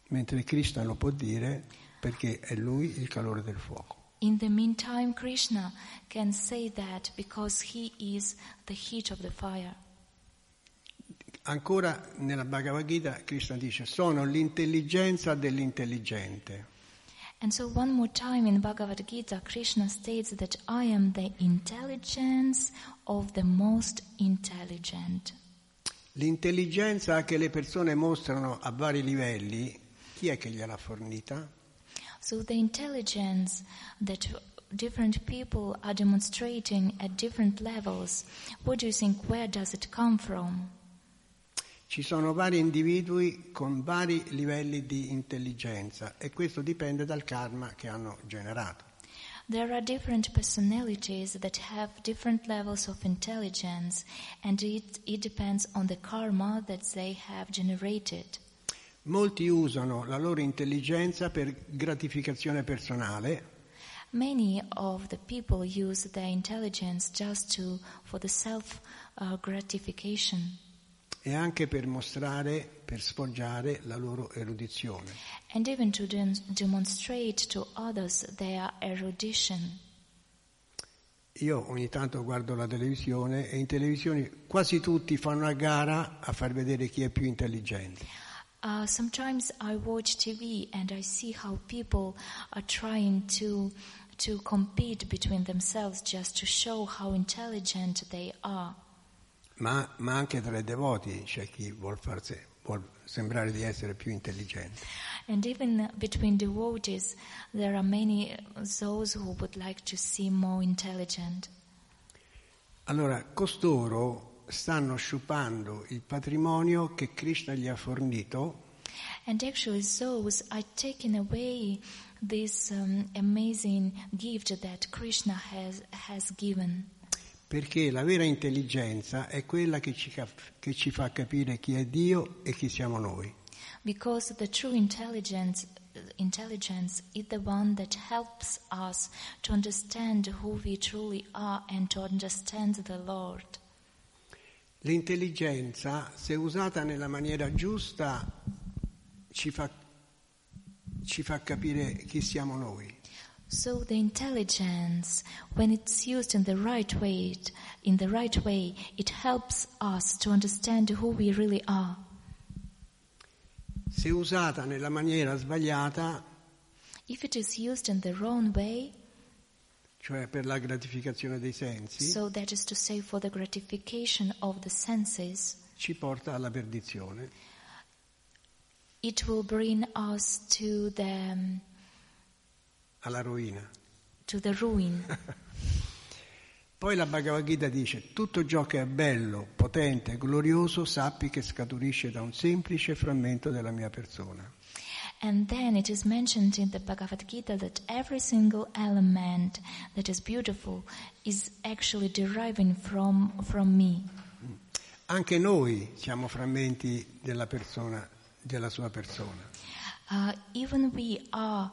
Mentre Krishna lo può dire perché è lui il calore del fuoco. In the meantime, Krishna can say that because he is the heat of the fire. Ancora nella Bhagavad Gita Krishna dice sono l'intelligenza dell'intelligente. And so, one more time in Bhagavad Gita, Krishna states that I am the intelligence of the most intelligent. L'intelligenza che le persone mostrano a vari livelli, chi è che gliel'ha fornita? So, the intelligence that different people are demonstrating at different levels, what do you think, where does it come from? Ci sono vari individui con vari livelli di intelligenza e questo dipende dal karma che hanno generato. There are different personalities that have different levels of intelligence, and it, it depends on the karma that they have generated. Molti usano la loro intelligenza per gratificazione personale, Many of the people use their intelligence just to for the self uh, gratification e anche per mostrare, per sfoggiare la loro erudizione. and even to dem- demonstrate to others their erudition. Io ogni tanto guardo la televisione e in televisione quasi tutti fanno a gara a far vedere chi è più intelligente. Uh, sometimes I watch TV and I see how people are trying to to compete between themselves just to show how intelligent they are. Ma, ma anche tra i devoti c'è chi vuol, farsi, vuol sembrare di essere più intelligente. And even between devotees, there are many uh, those who would like to seem more intelligent. Allora, costoro stanno sciupando il patrimonio che Krishna gli ha fornito And actually, those are taking away this um, amazing gift that Krishna has, has given. perché la vera intelligenza è quella che ci, che ci fa capire chi è Dio e chi siamo noi. Because the true intelligence intelligence is the one that helps us to understand who we truly are and to understand the Lord. L'intelligenza, se usata nella maniera giusta, ci fa, ci fa capire chi siamo noi. So the intelligence, when it's used in the right way, in the right way, it helps us to understand who we really are. Se usata nella maniera sbagliata, If it is used in the wrong way, cioè per la gratificazione dei sensi, so that is to say for the gratification of the senses, ci porta alla perdizione. it will bring us to the alla rovina. to the ruin. Poi la Bhagavad Gita dice, tutto ciò che è bello, potente glorioso sappi che scaturisce da un semplice frammento della mia persona. And then it is mentioned in the Bhagavad Gita that every single element that is beautiful is actually deriving from, from me. Anche noi siamo frammenti della persona, della sua persona. Uh, even we are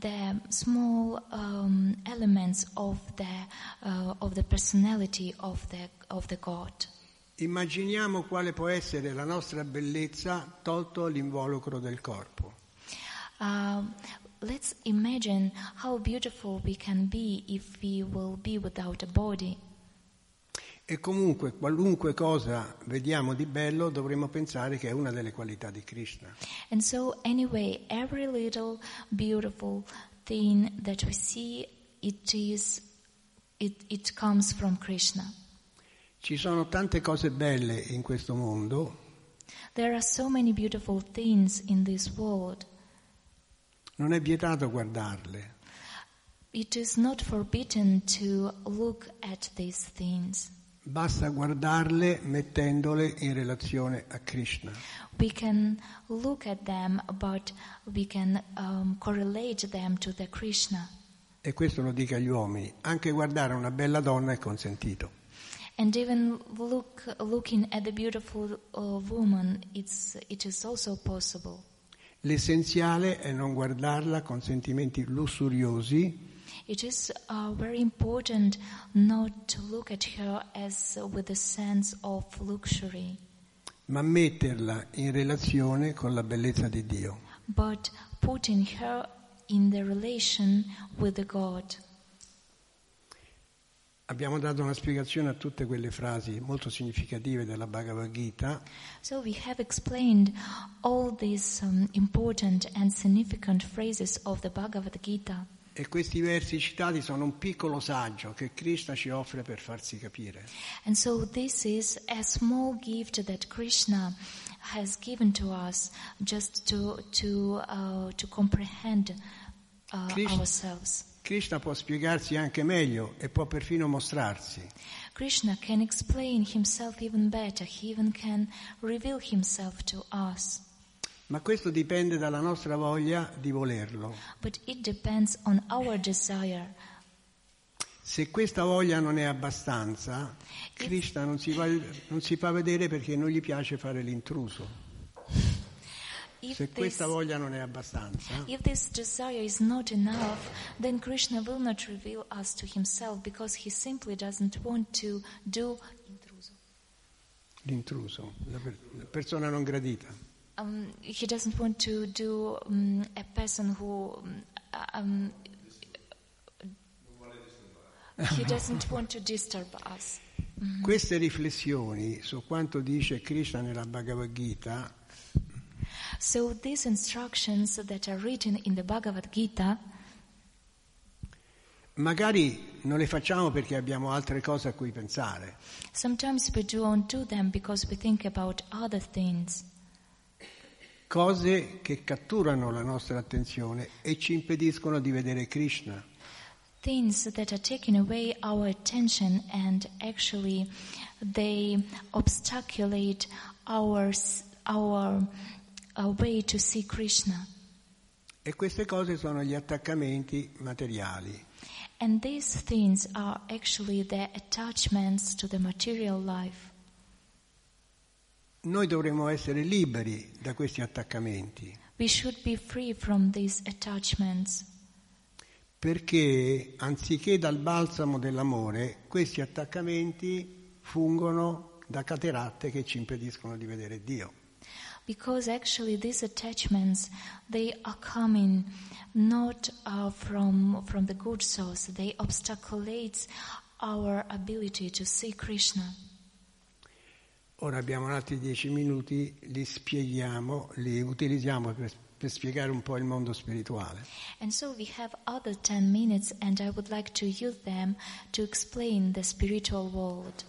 the small um, elements of the, uh, of the personality of the, of the God. Immaginiamo quale può essere la nostra bellezza tolto l'involucro del corpo. Uh, let's imagine how beautiful we can be if we will be without a body. E comunque qualunque cosa vediamo di bello dovremmo pensare che è una delle qualità di Krishna. And so, anyway, every little beautiful thing that we see, it is, it, it comes from Krishna. Ci sono tante cose belle in questo mondo, There are so many beautiful things in this world. Non è vietato guardarle, It is not forbidden to look at these things. basta guardarle mettendole in relazione a Krishna. We can look at them, but we can um, correlate them to the Krishna. E questo lo dico agli uomini, anche guardare una bella donna è consentito. And even look, looking at the beautiful uh, woman, it's, it is also possible. L'essenziale è non guardarla con sentimenti lussuriosi, It is uh, very important not to look at her as with a sense of luxury, ma metterla in relazione con la bellezza di Dio. but putting her in the relation with the God. Abbiamo dato una spiegazione a tutte quelle frasi molto significative della Bhagavad Gita So we have explained all these um, important and significant phrases of the Bhagavad Gita. e questi versi citati sono un piccolo saggio che Krishna ci offre per farsi capire. And so this is a small gift that Krishna has given to us just to, to, uh, to comprehend uh, Krishna- ourselves. Krishna può spiegarsi anche meglio e può perfino mostrarsi, Krishna can explain himself even better. He even can reveal himself to us. ma questo dipende dalla nostra voglia di volerlo. But it depends on our desire. Se questa voglia non è abbastanza, Krishna non si, va- non si fa vedere perché non gli piace fare l'intruso. If Se this, questa voglia non è abbastanza, if this desire is not enough, then Krishna will not reveal us to himself because he simply doesn't want to do l'intruso, la, per- la persona non gradita. um, he doesn't want to do um, a person who um, he doesn't want to disturb us. Queste riflessioni su quanto dice Krishna nella Bhagavad Gita So these instructions that are written in the Bhagavad Gita, magari non le facciamo perché abbiamo altre cose a cui pensare, sometimes we don't do them because we think about other things. cose che catturano la nostra attenzione e ci impediscono di vedere Krishna. Things that are taking away our attention and actually they obstaculate our, our, our way to see Krishna. E queste cose sono gli attaccamenti materiali. And these things are actually the attachments to the material life. Noi dovremmo essere liberi da questi attaccamenti. We should be free from these attachments perché anziché dal balsamo dell'amore, questi attaccamenti fungono da cateratte che ci impediscono di vedere Dio. Because actually these attachments they are coming not uh, from from the good source. They obstaculates our ability to see krishna. Ora abbiamo altri dieci minuti, li spieghiamo, li utilizziamo per, per spiegare un po' il mondo spirituale. and so we have other 10 minutes and i would like to use them to explain the spiritual world.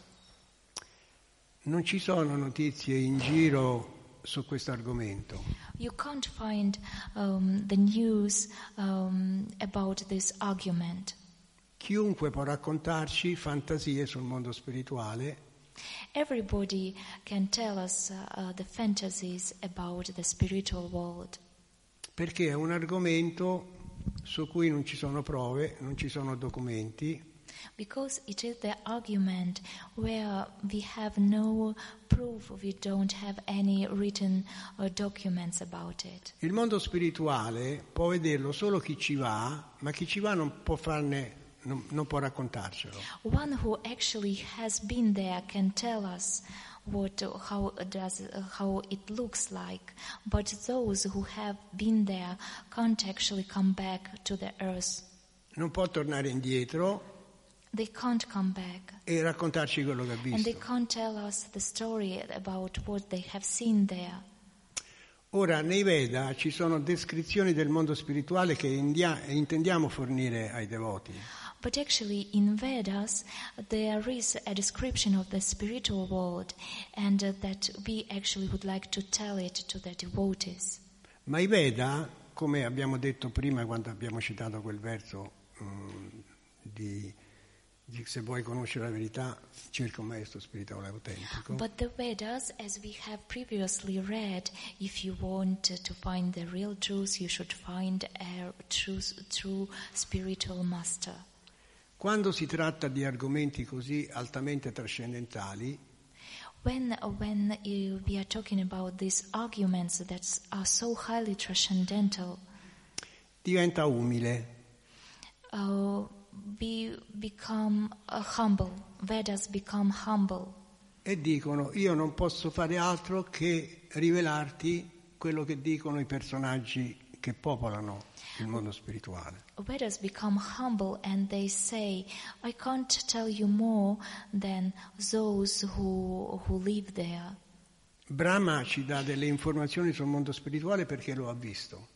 Non ci sono notizie in giro su questo argomento. you can't find um, the news um, about this argument. Chiunque può raccontarci fantasie sul mondo spirituale. Everybody can tell us uh, the fantasies about the spiritual world. Perché è un argomento su cui non ci sono prove, non ci sono documenti, Because it is the argument where we have no proof, we don't have any written uh, documents about it. Il mondo spirituale può vederlo solo chi ci va, ma chi ci va non può farne, non, non può raccontarcelo. One who actually has been there can tell us what, how does, how it looks like, but those who have been there can't actually come back to the earth. Non può tornare indietro They can't come back. e raccontarci quello che ha And they visto. can't tell us the story about what they have seen there. Ora, nei Veda ci sono descrizioni del mondo spirituale che india- intendiamo fornire ai devoti. But actually, in Vedas, there is a description of the spiritual world, and uh, that we actually would like to tell it to the devotees. Ma i Veda, come abbiamo detto prima quando abbiamo citato quel verso di, di se vuoi conoscere la verità, cerca un maestro spirituale autentico. But the Vedas, as we have previously read, if you want to find the real truth, you should find a true, true spiritual master. Quando si tratta di argomenti così altamente trascendentali, When, when we are talking about these arguments that are so highly transcendental, diventa umile. uh, we become uh, humble. Vedas become humble. e dicono io non posso fare altro che rivelarti quello che dicono i personaggi che popolano il mondo spirituale. Vedas become humble and they say, I can't tell you more than those who, who live there. Brahma ci dà delle informazioni sul mondo spirituale perché lo ha visto.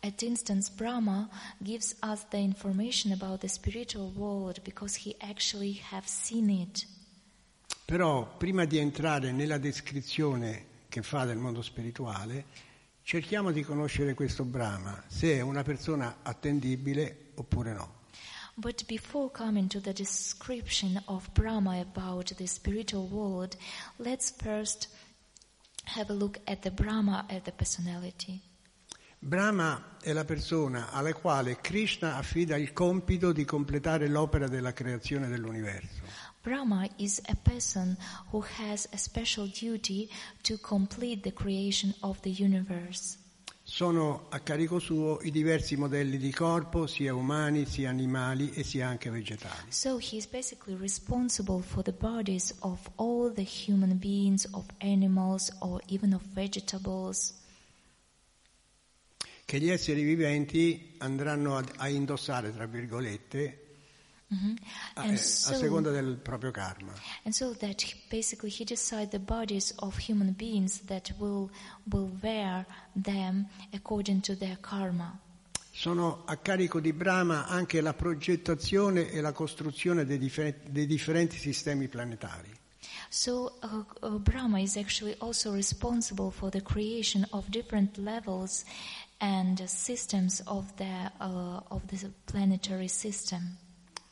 At instance, Brahma gives us the information about the spiritual world because he actually have seen it. Però prima di entrare nella descrizione che fa del mondo spirituale, cerchiamo di conoscere questo Brahma, se è una persona attendibile oppure no. But before coming to the description of Brahma about the spiritual world, let's first have a look at the Brahma as the personality. Brahma è la persona alla quale Krishna affida il compito di completare l'opera della creazione dell'universo. Brahma is a person who has a special duty to complete the creation of the universe. Sono a carico suo i diversi modelli di corpo, sia umani, sia animali e sia anche vegetali. So he is basically responsible for the bodies of all the human beings, of animals, or even of vegetables. Che gli esseri viventi andranno a, a indossare, tra virgolette, a, eh, And a so, seconda del proprio karma. and so that basically he decides the bodies of human beings that will will wear them according to their karma. Sono a carico di Brahma anche la progettazione e la costruzione dei, differ- dei differenti sistemi planetari. So uh, uh, Brahma is actually also responsible for the creation of different levels and systems of the uh, of the planetary system.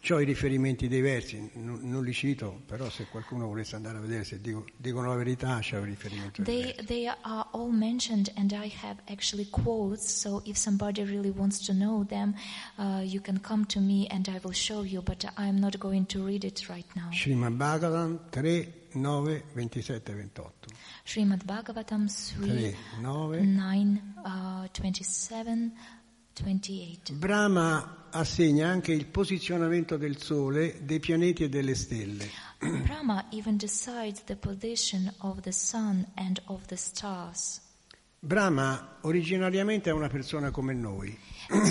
Ho i riferimenti dei versi, non, non li cito, però se qualcuno volesse andare a vedere se dico- dicono la verità c'è il riferimento They they are all mentioned, and I have actually quotes. So if somebody really wants to know them, uh, you can come to me and I will show you. But I am not going to read it right now. Srimad Bhagavatam 3, 9, 27 e 28. Srimad Bhagavatam 3, 3, 9. 9, uh, 27, 28. Brahma assegna anche il posizionamento del Sole, dei pianeti e delle stelle. Brahma even decides the position of the sun and of the stars. Brahma originariamente è una persona come noi,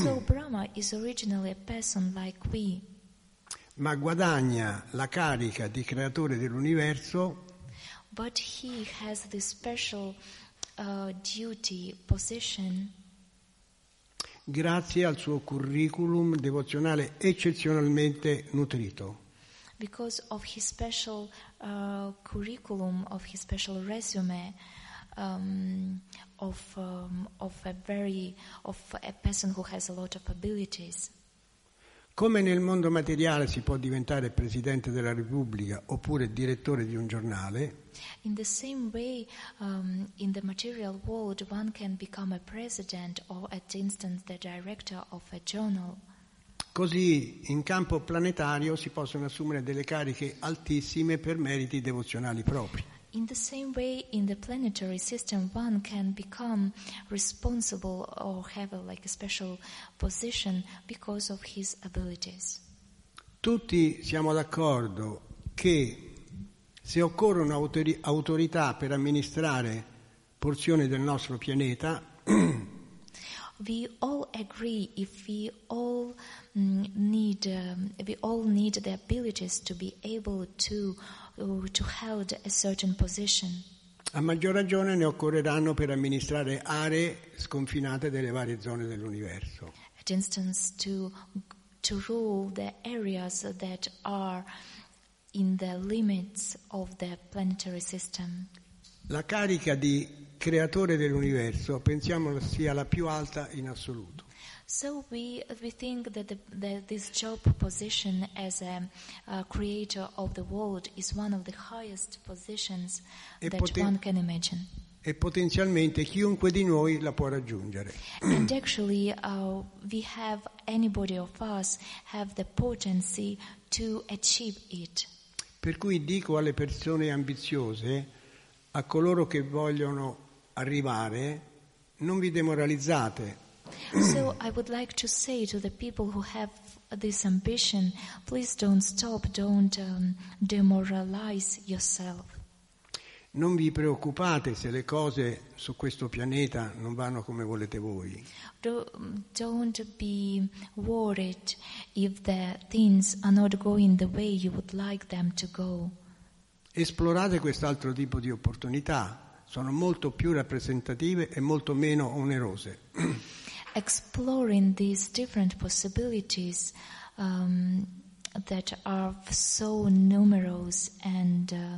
so Brahma is originally a person like we, ma guadagna la carica di creatore dell'universo but he has this special uh, duty, position, grazie al suo curriculum devozionale eccezionalmente nutrito. because of his special uh, curriculum, of his special resume, um, of um, of a very of a person who has a lot of abilities. Come nel mondo materiale si può diventare presidente della Repubblica oppure direttore di un giornale, In the same way, um, in the material world, one can become a president or, at instance, the director of a journal. così in campo planetario si possono assumere delle cariche altissime per meriti devozionali propri. In the same way, in the planetary system, one can become responsible or have a, like a special position because of his abilities. Tutti siamo d'accordo che se occorrono autori- autorità per amministrare porzioni del nostro pianeta, We all agree if we all mm, need um, we all need the abilities to be able to to hold a certain position. a maggior ragione ne occorreranno per amministrare aree sconfinate delle varie zone dell'universo. At instance, to to rule the areas that are in the limits of the planetary system. La carica di creatore dell'universo pensiamo sia la più alta in assoluto. So we we think that, the, that this job position as a uh, creator of the world is one of the highest positions E that poten- one can imagine. E potenzialmente chiunque di noi la può raggiungere. and actually, uh, we have anybody of us have the potency to achieve it. Per cui dico alle persone ambiziose, a coloro che vogliono arrivare, non vi demoralizzate, so I would like to say to the people who have this ambition, please don't stop, don't um, demoralize yourself. non vi preoccupate se le cose su questo pianeta non vanno come volete voi. Do, don't be worried if the things are not going the way you would like them to go. Esplorate quest'altro tipo di opportunità, sono molto più rappresentative e molto meno onerose. Exploring these different possibilities um, that are so numerous and uh,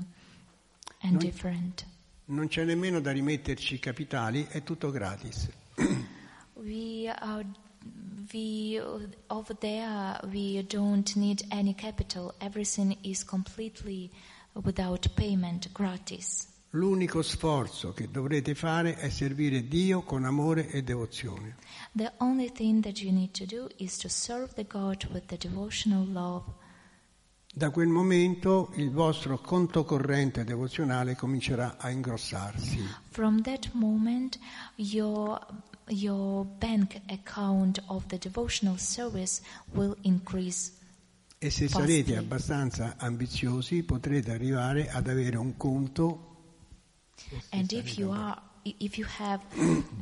and Non- different. Non c'è nemmeno da rimetterci capitali, è tutto gratis. We are we over there we don't need any capital. Everything is completely without payment, gratis. L'unico sforzo che dovrete fare è servire Dio con amore e devozione. The only thing that you need to do is to serve the God with the devotional love. Da quel momento il vostro conto corrente devozionale comincerà a ingrossarsi. From that moment, your your bank account of the devotional service will increase. E se sarete abbastanza ambiziosi potrete arrivare ad avere un conto And if you are, if you have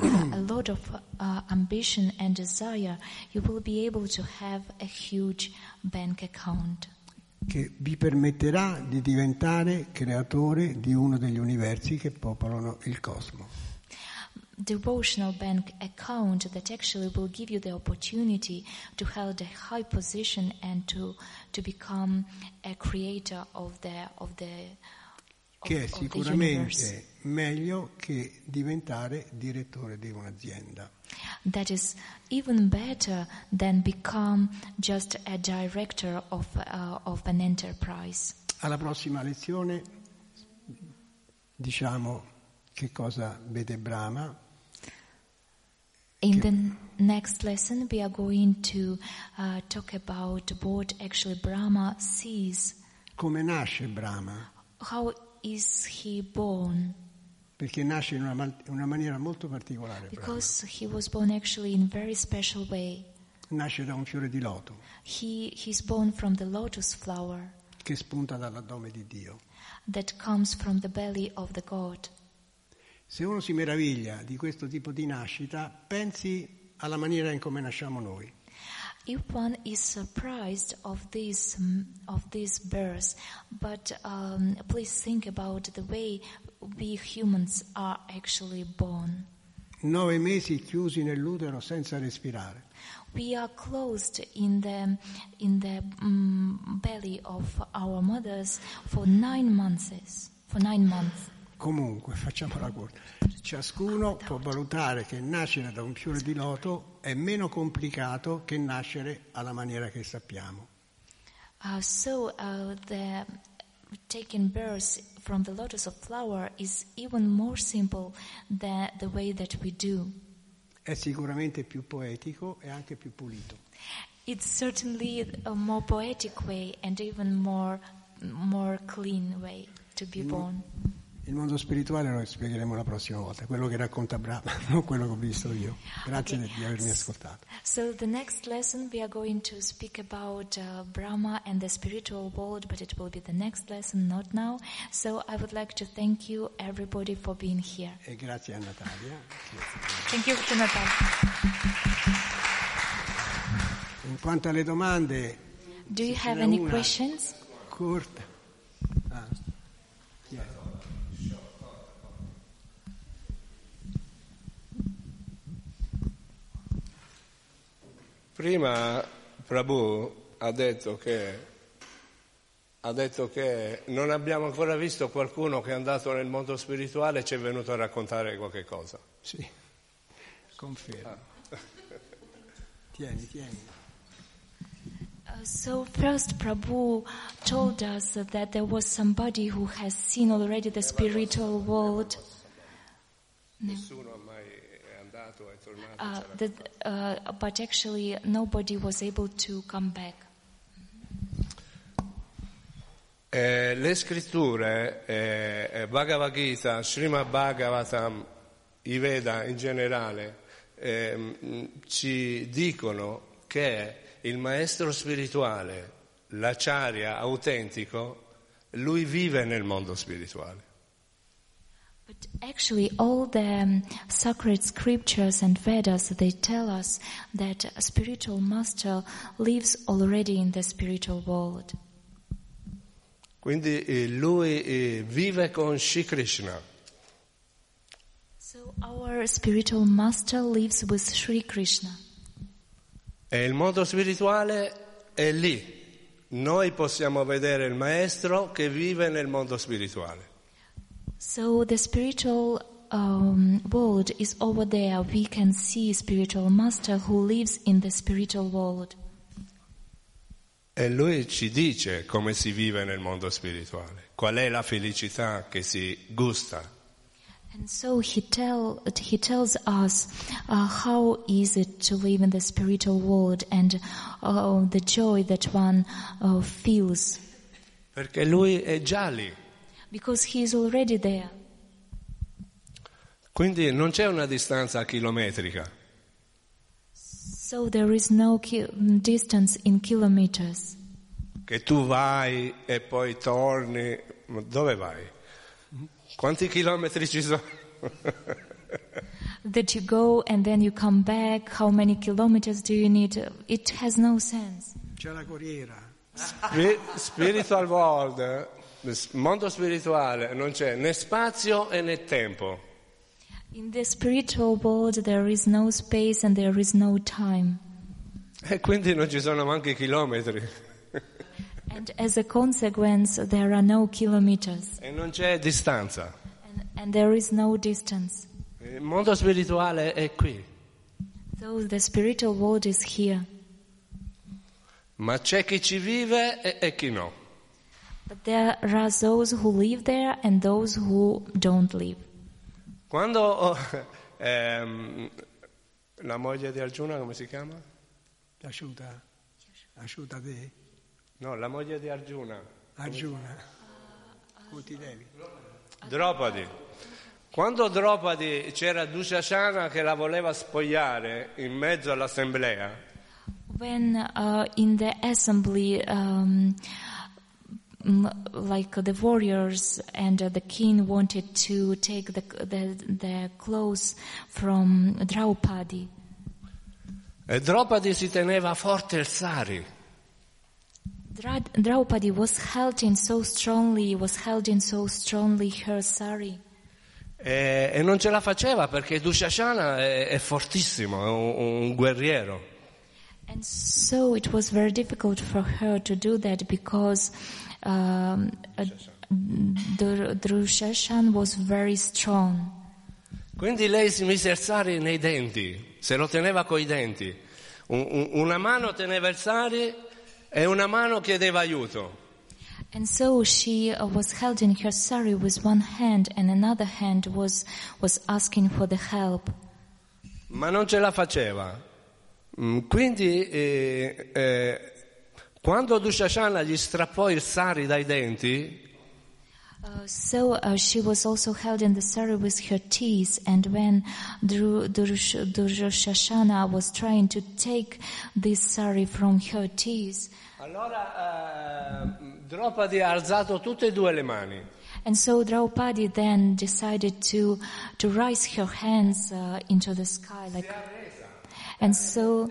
a lot of uh, ambition and desire, you will be able to have a huge bank account che vi permetterà di diventare creatore di uno degli universi che popolano il cosmo. devotional bank account that actually will give you the opportunity to hold a high position and to to become a creator of the of the of, che è sicuramente meglio che diventare direttore di un'azienda. That is even better than become just a director of uh, of an enterprise. Alla prossima lezione diciamo che cosa vede Brahma, In the next lesson, we are going to uh, talk about what actually Brahma sees, come nasce Brahma, how is he born? Perché nasce in una, una maniera molto particolare. Because he was born actually in very special way. Nasce da un fiore di loto He he's born from the lotus flower che spunta dall'addome di Dio. that comes from the belly of the God. Se uno si meraviglia di questo tipo di nascita, pensi alla maniera in come nasciamo noi. If one is surprised of this mm, of this birth, but um, please think about the way we humans are actually born. Nove mesi chiusi nell'utero senza respirare. We are closed in the in the mm, belly of our mothers for nine months. For nine months. Comunque, facciamola corta. Ciascuno può valutare che nascere da un fiore di loto è meno complicato che nascere alla maniera che sappiamo. Uh, so uh, the taking birth from the lotus of flower is even more simple than the way that we do. È sicuramente più poetico e anche più pulito. It's certainly a more poetic way and even more more clean way to be born. Il mondo spirituale lo spiegheremo la prossima volta, quello che racconta Brahma, non quello che ho visto io. Grazie Okay. di avermi ascoltato. So the next lesson we are going to speak about uh, Brahma and the spiritual world, but it will be the next lesson, not now. So I would like to thank you everybody for being here. E grazie a Natalia. Thank you, Jonathan. In quanto alle domande, Do you have any una questions? corta. Ah, chi è? Prima Prabhu ha detto che ha detto che non abbiamo ancora visto qualcuno che è andato nel mondo spirituale e ci è venuto a raccontare qualche cosa. Sì, confermo. Tieni, tieni. Uh, so first Prabhu told us that there was somebody who has seen already the spiritual world. Nessuno è mai è andato e è tornato. Uh, that, uh, but actually nobody was able to come back. Eh, le scritture, eh, eh, Bhagavad Gita, Srimad Bhagavatam, i Veda in generale, ehm, ci dicono che il maestro spirituale, l'acciaria autentico, lui vive nel mondo spirituale. But actually, all the um, sacred scriptures and Vedas they tell us that a spiritual master lives already in the spiritual world. Quindi eh, lui eh, vive con Shri Krishna. So our spiritual master lives with Sri Krishna. E il mondo spirituale è lì. Noi possiamo vedere il maestro che vive nel mondo spirituale. So the spiritual um, world is over there. We can see spiritual master who lives in the spiritual world. E lui ci dice come si vive nel mondo spirituale, qual è la felicità che si gusta. And so he tell he tells us uh, how is it to live in the spiritual world and uh, the joy that one uh, feels Perché lui è già lì. Because he is already there. Quindi non c'è una distanza chilometrica. So there is no ki- distance in kilometers. Che tu vai e poi torni. Ma dove vai? Quanti chilometri ci sono? That you go and then you come back. How many kilometers do you need? It has no sense. C'è la corriera. Spi- Spiritual world, nel mondo spirituale, non c'è né spazio e né tempo. In the spiritual world, there is no space and there is no time. E quindi non ci sono neanche chilometri. And as a consequence, there are no kilometers E non c'è distanza. and, and there is no distance. Il mondo spirituale è qui. So the spiritual world is here. Ma c'è chi ci vive e, e chi no. But there are those who live there and those who don't live. Quando oh, ehm, la moglie di Arjuna, come si chiama? Asciuta. Asciuta te. No, la moglie di Arjuna. Arjuna. Kuti Devi. Draupadi. Quando Draupadi c'era Dushashana che la voleva spogliare in mezzo all'assemblea, When uh, in the assembly, um, like the warriors and the king wanted to take the, the, the clothes from Draupadi, e Draupadi si teneva forte il sari. Dra- Draupadi was held in so strongly, was held in so strongly her sari. E, e non ce la faceva perché Dushashana è, è fortissimo, è un, un guerriero. And so it was very difficult for her to do that because um, uh, Drushashan was very strong. Quindi lei si mise il sari nei denti, se lo teneva coi denti. Un- un- una mano teneva il sari e una mano chiedeva aiuto. And so she uh, was held in her sari with one hand and another hand was, was asking for the help. ma non ce la faceva. Mm, Quindi eh, eh, quando Dushashana gli strappò il sari dai denti, Uh, so uh, she was also held in the sari with her teeth, and when Durushashana was trying to take this sari from her teeth, allora eh, Draupadi ha alzato tutte e due le mani. And so Draupadi then decided to to raise her hands uh, into the sky, like, and so.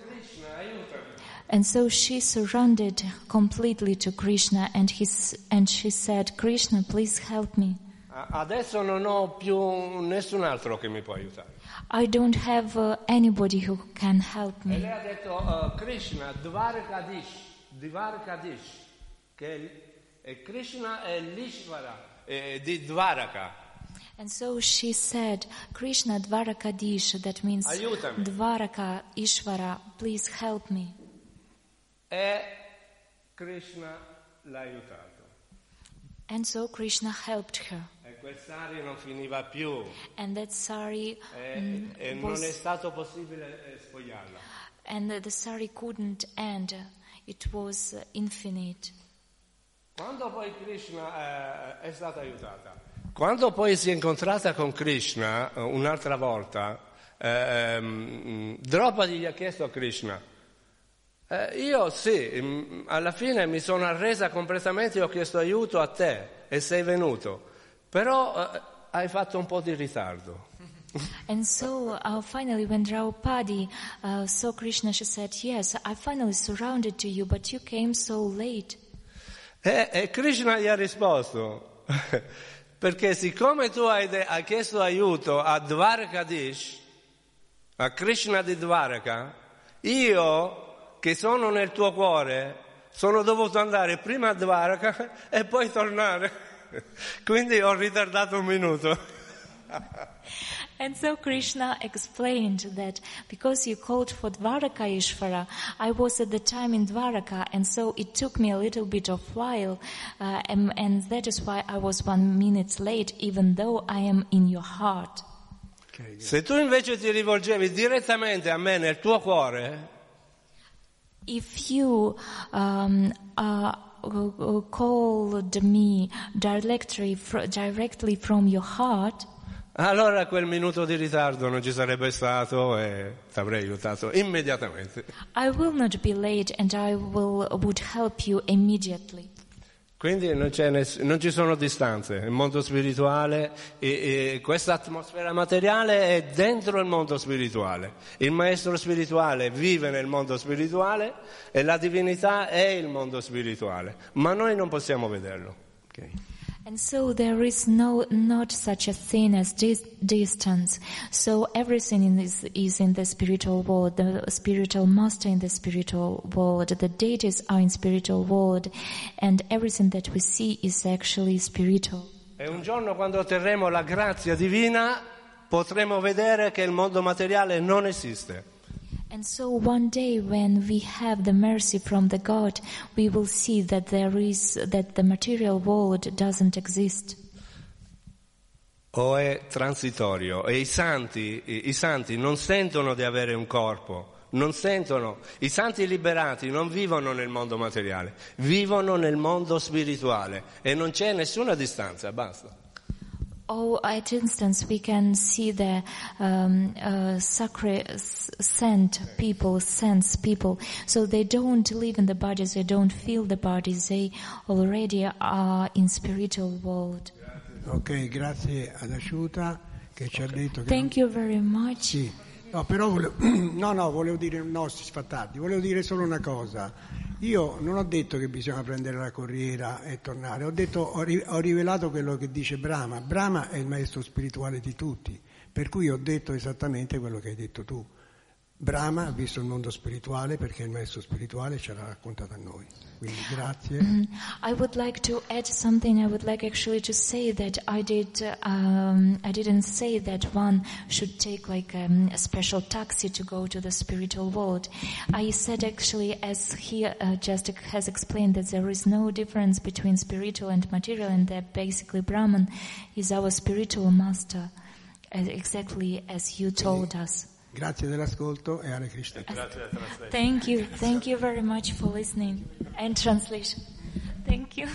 And so she surrendered completely to Krishna and, his, and she said, Krishna, please help me. Adesso non ho più nessun altro che mi può aiutare. I don't have uh, anybody who can help E me. lei ha detto eh, Krishna, Dvarkadish, Dvarkadish, che è- e Krishna è l'Ishvara eh, di Dvaraka. And so she said, Krishna Dvarakadish, that means Aiutami. Dvaraka Ishvara, please help me. E Krishna l'ha aiutato. And so Krishna helped her. E quel sari non finiva più And that sari, e, mm, e non è stato possibile eh, spogliarla. and the sari couldn't end. It was infinite. Quando poi Krishna eh, è stata aiutata, quando poi si è incontrata con Krishna eh, un'altra volta, ehm, Draupadi gli ha chiesto a Krishna, eh, io sì, mm, alla fine mi sono arresa completamente e ho chiesto aiuto a te e sei venuto, però eh, hai fatto un po' di ritardo. And so uh, finally, when Draupadi uh, saw Krishna, she said, Yes, I finally surrounded to you, but you came so late. E, e Krishna gli ha risposto, perché siccome tu hai, de- hai chiesto aiuto a Dvarkadish, a Krishna di Dvaraka, io che sono nel tuo cuore sono dovuto andare prima a Dvaraka e poi tornare. Quindi ho ritardato un minuto. And so Krishna explained that because you called for Dvaraka Ishvara, I was at the time in Dvaraka, and so it took me a little bit of while, uh, and, and that is why I was one minute late, even though I am in your heart. Se tu invece ti rivolgevi direttamente a me nel tuo cuore, If you um, uh, called me directly, fr- directly from your heart, allora quel minuto di ritardo non ci sarebbe stato e ti avrei aiutato immediatamente. I will not be late, and I will would help you immediately. Quindi non, ness- non ci sono distanze, il mondo spirituale, e, e questa atmosfera materiale è dentro il mondo spirituale. Il maestro spirituale vive nel mondo spirituale e la divinità è il mondo spirituale, ma noi non possiamo vederlo. ok. And so there is no, not such a thing as dis- distance. So everything in this is in the spiritual world, the spiritual master in the spiritual world, the deities are in spiritual world, and everything that we see is actually spiritual. E un giorno quando otterremo la grazia divina potremo vedere che il mondo materiale non esiste. And so one day when we have the mercy from the God, we will see that there is, that the material world doesn't exist. o è transitorio e i santi, i, i santi non sentono di avere un corpo, non sentono. I santi liberati non vivono nel mondo materiale, vivono nel mondo spirituale e non c'è nessuna distanza, basta. Oh, at instance, we can see the um, uh, sacred s- sent people, sense people. So they don't live in the bodies, they don't feel the bodies. They already are in spiritual world. Ok, grazie ad Asciuta che ci ha detto che... Thank you very much. Sì, no, però volevo, no, no, volevo dire, no, si sfattarti, volevo dire solo una cosa. Io non ho detto che bisogna prendere la corriera e tornare, ho, detto, ho, ri- ho rivelato quello che dice Brahma. Brahma è il maestro spirituale di tutti, per cui ho detto esattamente quello che hai detto tu. Brahma ha visto il mondo spirituale perché il maestro spirituale ce l'ha raccontato a noi. Grazie. I would like to add something. I would like actually to say that I did. Um, I didn't say that one should take like um, a special taxi to go to the spiritual world. I said actually, as he uh, just has explained, that there is no difference between spiritual and material, and that basically Brahman is our spiritual master, as exactly as you told us. Grazie dell'ascolto e Hare Krishna. Thank you. Thank you very much for listening and translation. Thank you.